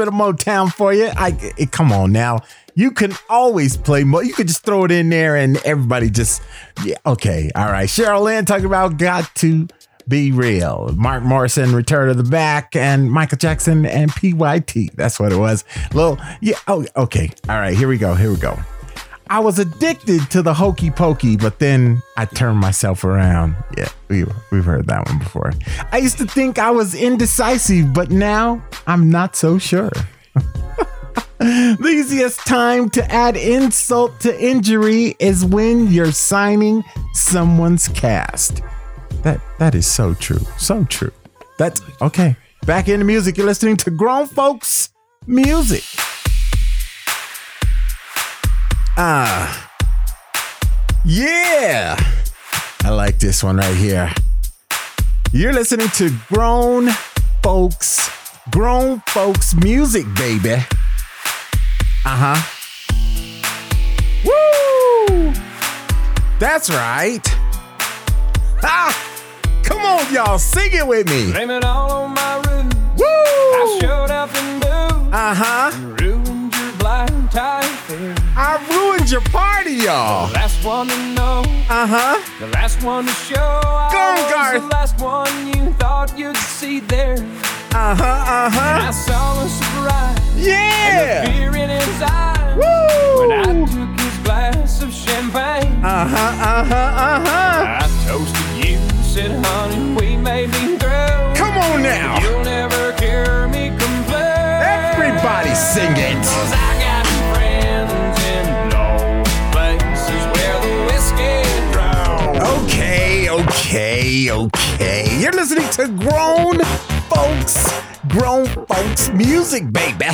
bit of Motown for you. I eh, come on now. You can always play Mo. You could just throw it in there, and everybody just yeah. Okay, all right. Cheryl Lynn talking about "Got to Be Real." Mark Morrison, "Return of the Mack," and Michael Jackson and PYT. That's what it was. Little yeah. Oh, okay. All right. Here we go. Here we go. I was addicted to the hokey pokey, but then I turned myself around. Yeah, we, we've heard that one before. I used to think I was indecisive, but now I'm not so sure. the easiest time to add insult to injury is when you're signing someone's cast. That that is so true. So true. That's okay. Back into music. You're listening to grown folks music. Ah. Yeah. I like this one right here. You're listening to grown folks, grown folks music, baby. Uh huh. Woo! That's right. Ah! Come on, y'all, sing it with me. Blame it all on my room. Woo! I showed up and. Uh huh. Ruined your blind tie. I ruined your party, y'all. The last one to know. Uh huh. The last one to show. Go, Garth. The last one you thought you'd see there. Uh huh. Uh huh. I saw a surprise. Yeah. And the fear in his eyes. Woo. When I took his glass of champagne. Uh huh. Uh huh. Uh huh. I toasted you, said, honey, we may be through. Come on now. You'll never hear me complain. Everybody sing it. Okay, okay. You're listening to grown folks, grown folks music, baby.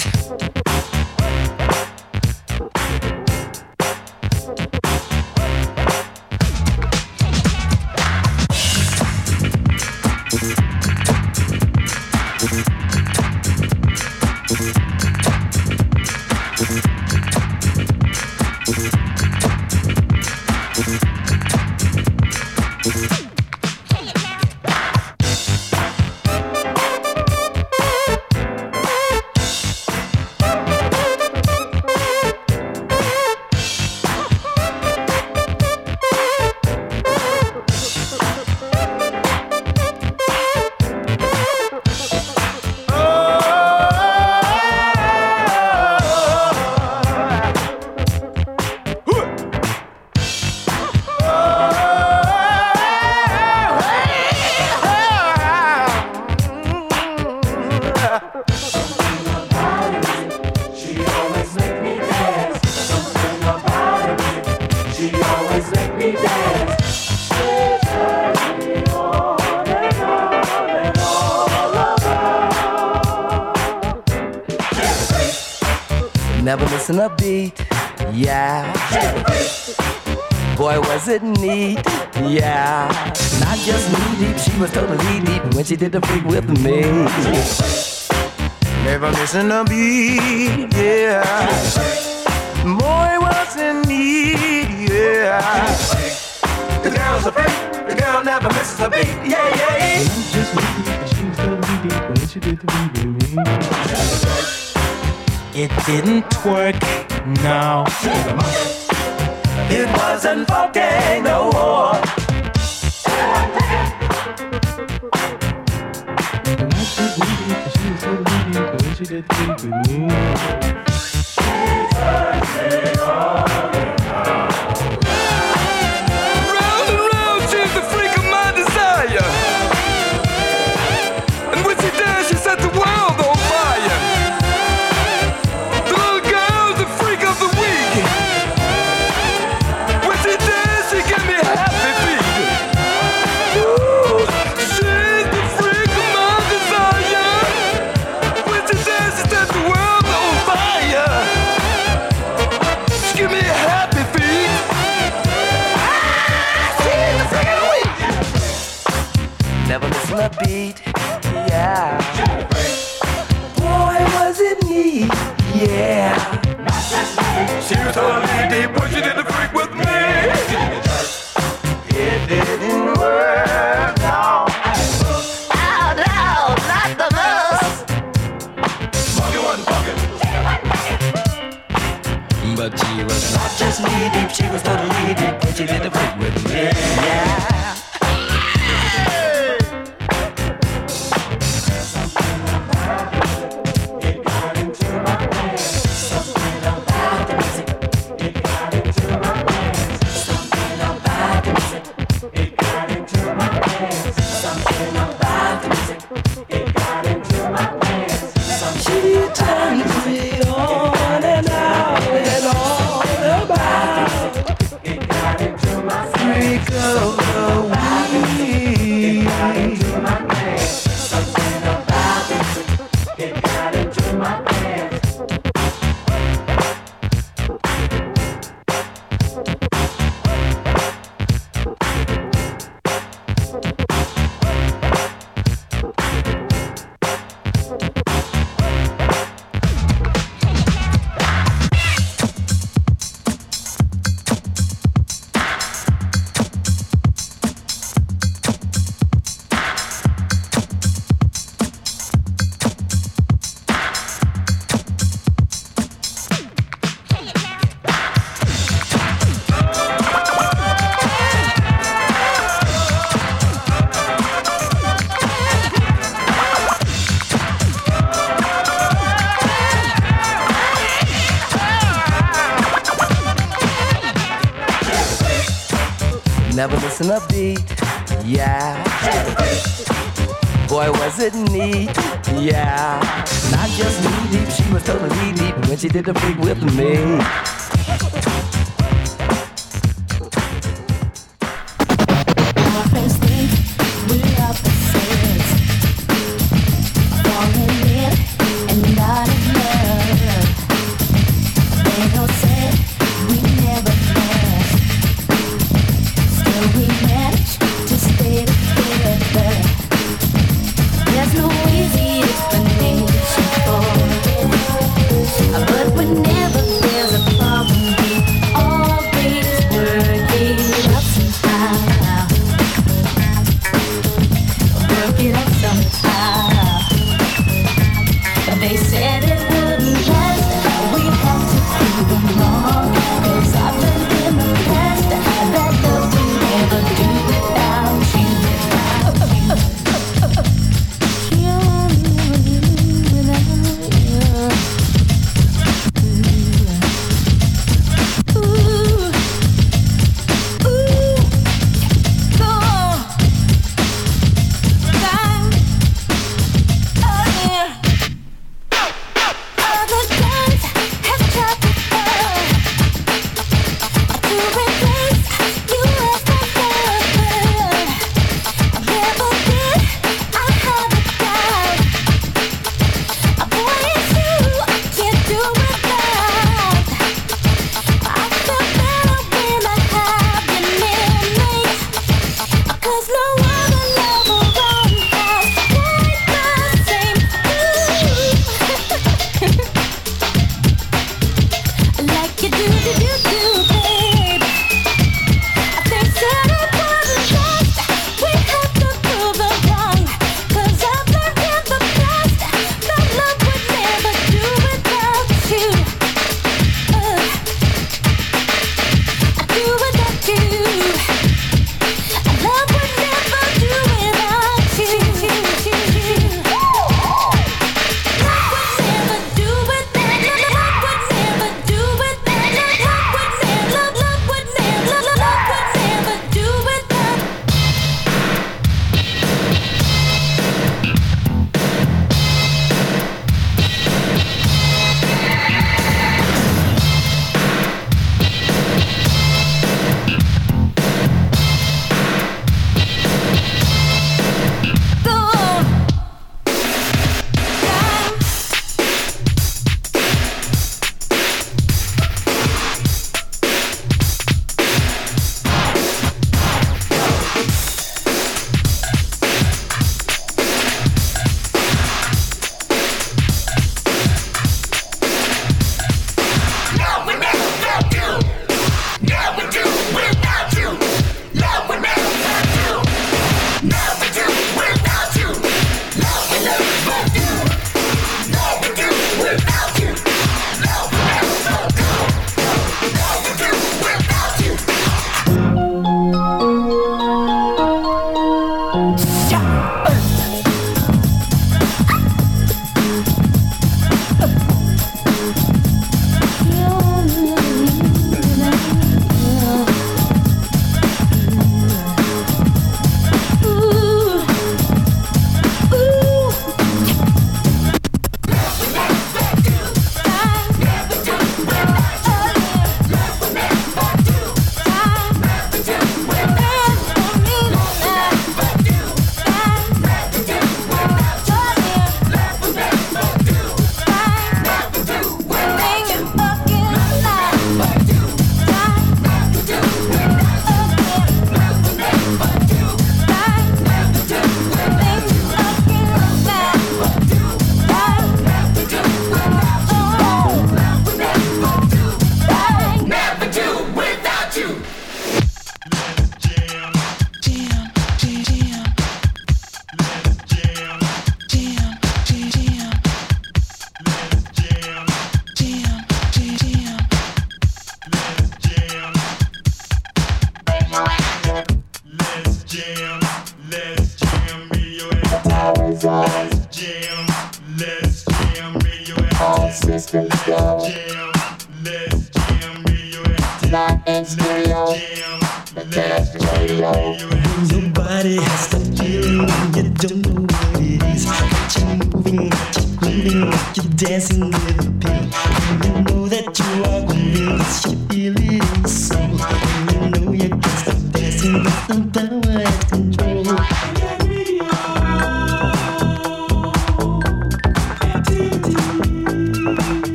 She did the freak with me. Never missing a beat, yeah. Boy, was it neat, yeah. The girl's a freak, the girl never misses a beat, yeah, yeah. Just she was totally deep when she did the freak with me. It didn't twerk, no. It wasn't funky no more. Round Never missing a beat, yeah. Boy, was it neat, yeah. Not just knee deep. She was totally deep when she did the freak with me.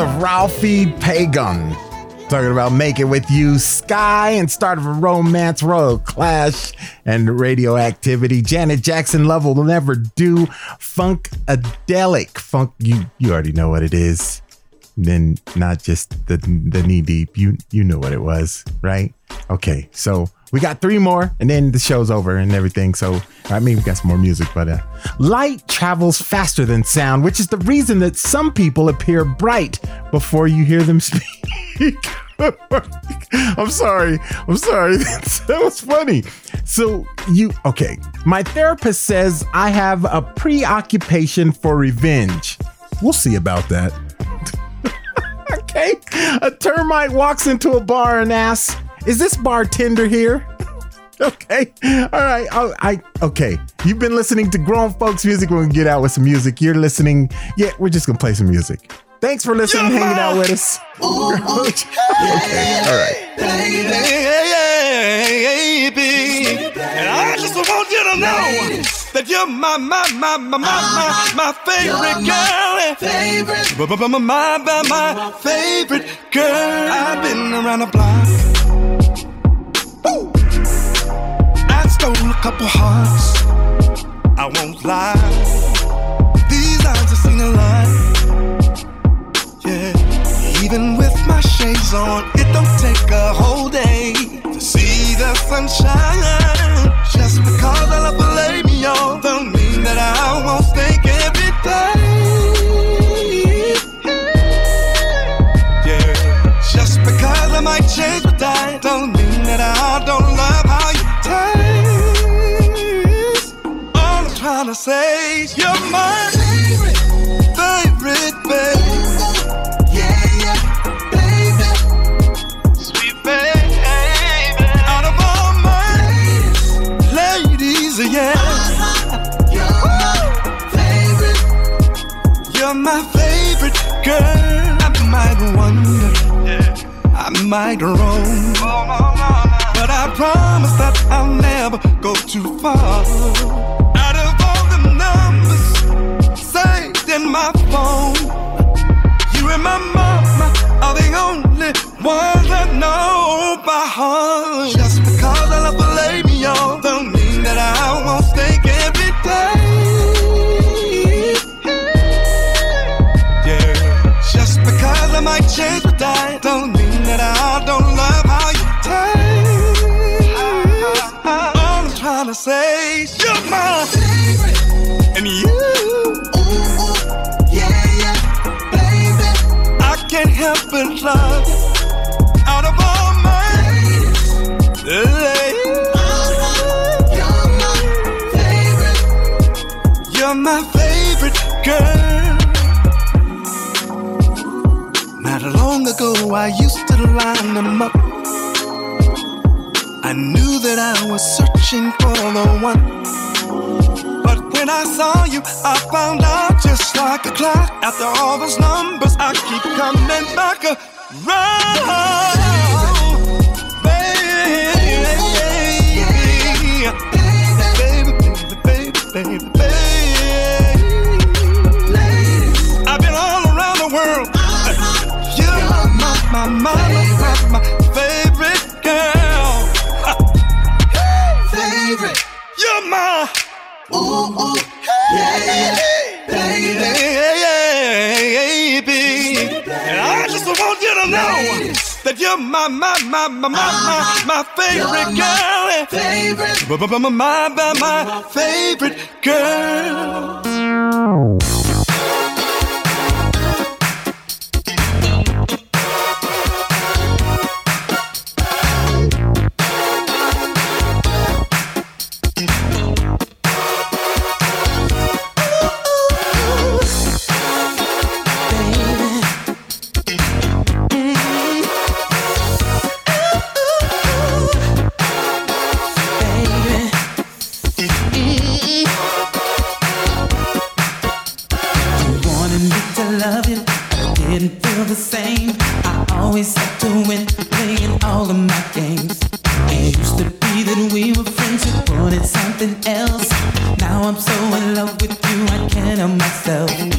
Of Ralfi Pagan. Talking about Make It With You, Skyy, and start of a romance, Royal Clash, and radioactivity. Janet Jackson Love Will Never Do, Funkadelic. Funk, you, you already know what it is. Then not just the the knee deep. You you know what it was, right? Okay, so we got three more, and then the show's over and everything. So I mean, we got some more music, but uh, light travels faster than sound, which is the reason that some people appear bright before you hear them speak. I'm sorry. I'm sorry. that was funny. So you okay? My therapist says I have a preoccupation for revenge. We'll see about that. okay. A termite walks into a bar and asks, "Is this bartender here?" okay. All right. I, I okay. You've been listening to grown folks music. We're gonna get out with some music. You're listening. Yeah, we're just gonna play some music. Thanks for listening, and hanging out with us. okay. All right. baby. And I just want you to know that you're my, my, my, my, my, my, my favorite girl. Favorite. My, my, my, my, my favorite girl. I've been around the block. Ooh. I stole a couple hearts. I won't lie. These eyes have seen a lot. My shades on, it don't take a whole day to see the sunshine. Just because I love lay me on, don't mean that I won't think every day. Yeah. Just because I might change my diet, don't mean that I don't love how you taste. All I'm trying to say is you're my my favorite girl. I might wonder, I might roam, but I promise that I'll never go too far. Out of all the numbers saved in my phone, you and my mama are the only ones that know by heart. Just but love. Out of all my ladies, you're my favorite girl. Not long ago, I used to line them up. I knew that I was searching for the one. When I saw you, I found out just like a clock. After all those numbers, I keep coming back around. Baby, baby, baby, baby, baby. Ooh, ooh, yeah, baby. And I just want you to know that you're my, my, my, my, my, my, my favorite girl. Favorite. My, my, my, my favorite girl. Same. I always had to win, playing all of my games. It used to be that we were friends who wanted something else. Now I'm so in love with you, I can't help myself.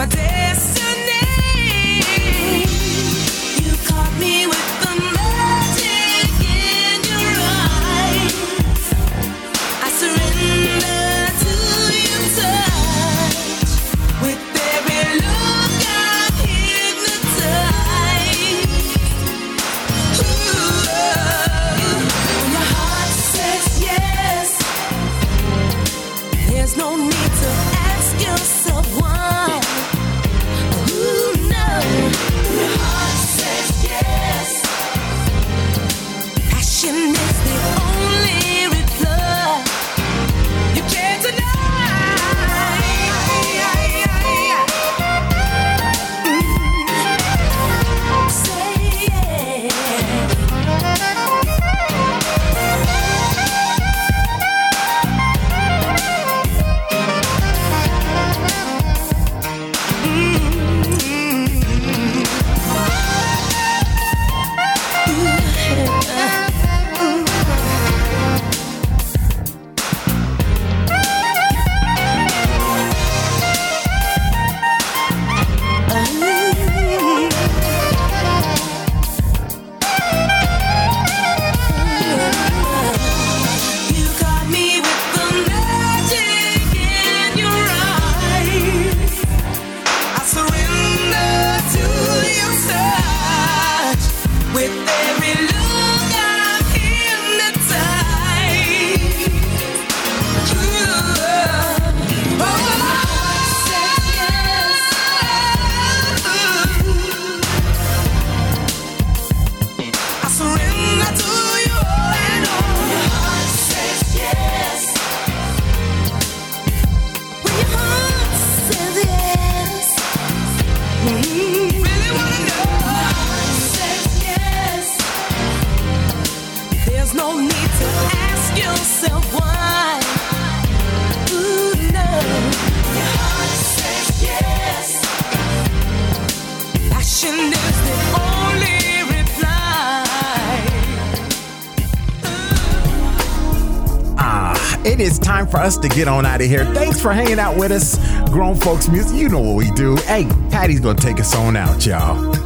my destiny us to get on out of here. Thanks for hanging out with us. Grown folks music, you know what we do. Hey, Patty's gonna take us on out, y'all.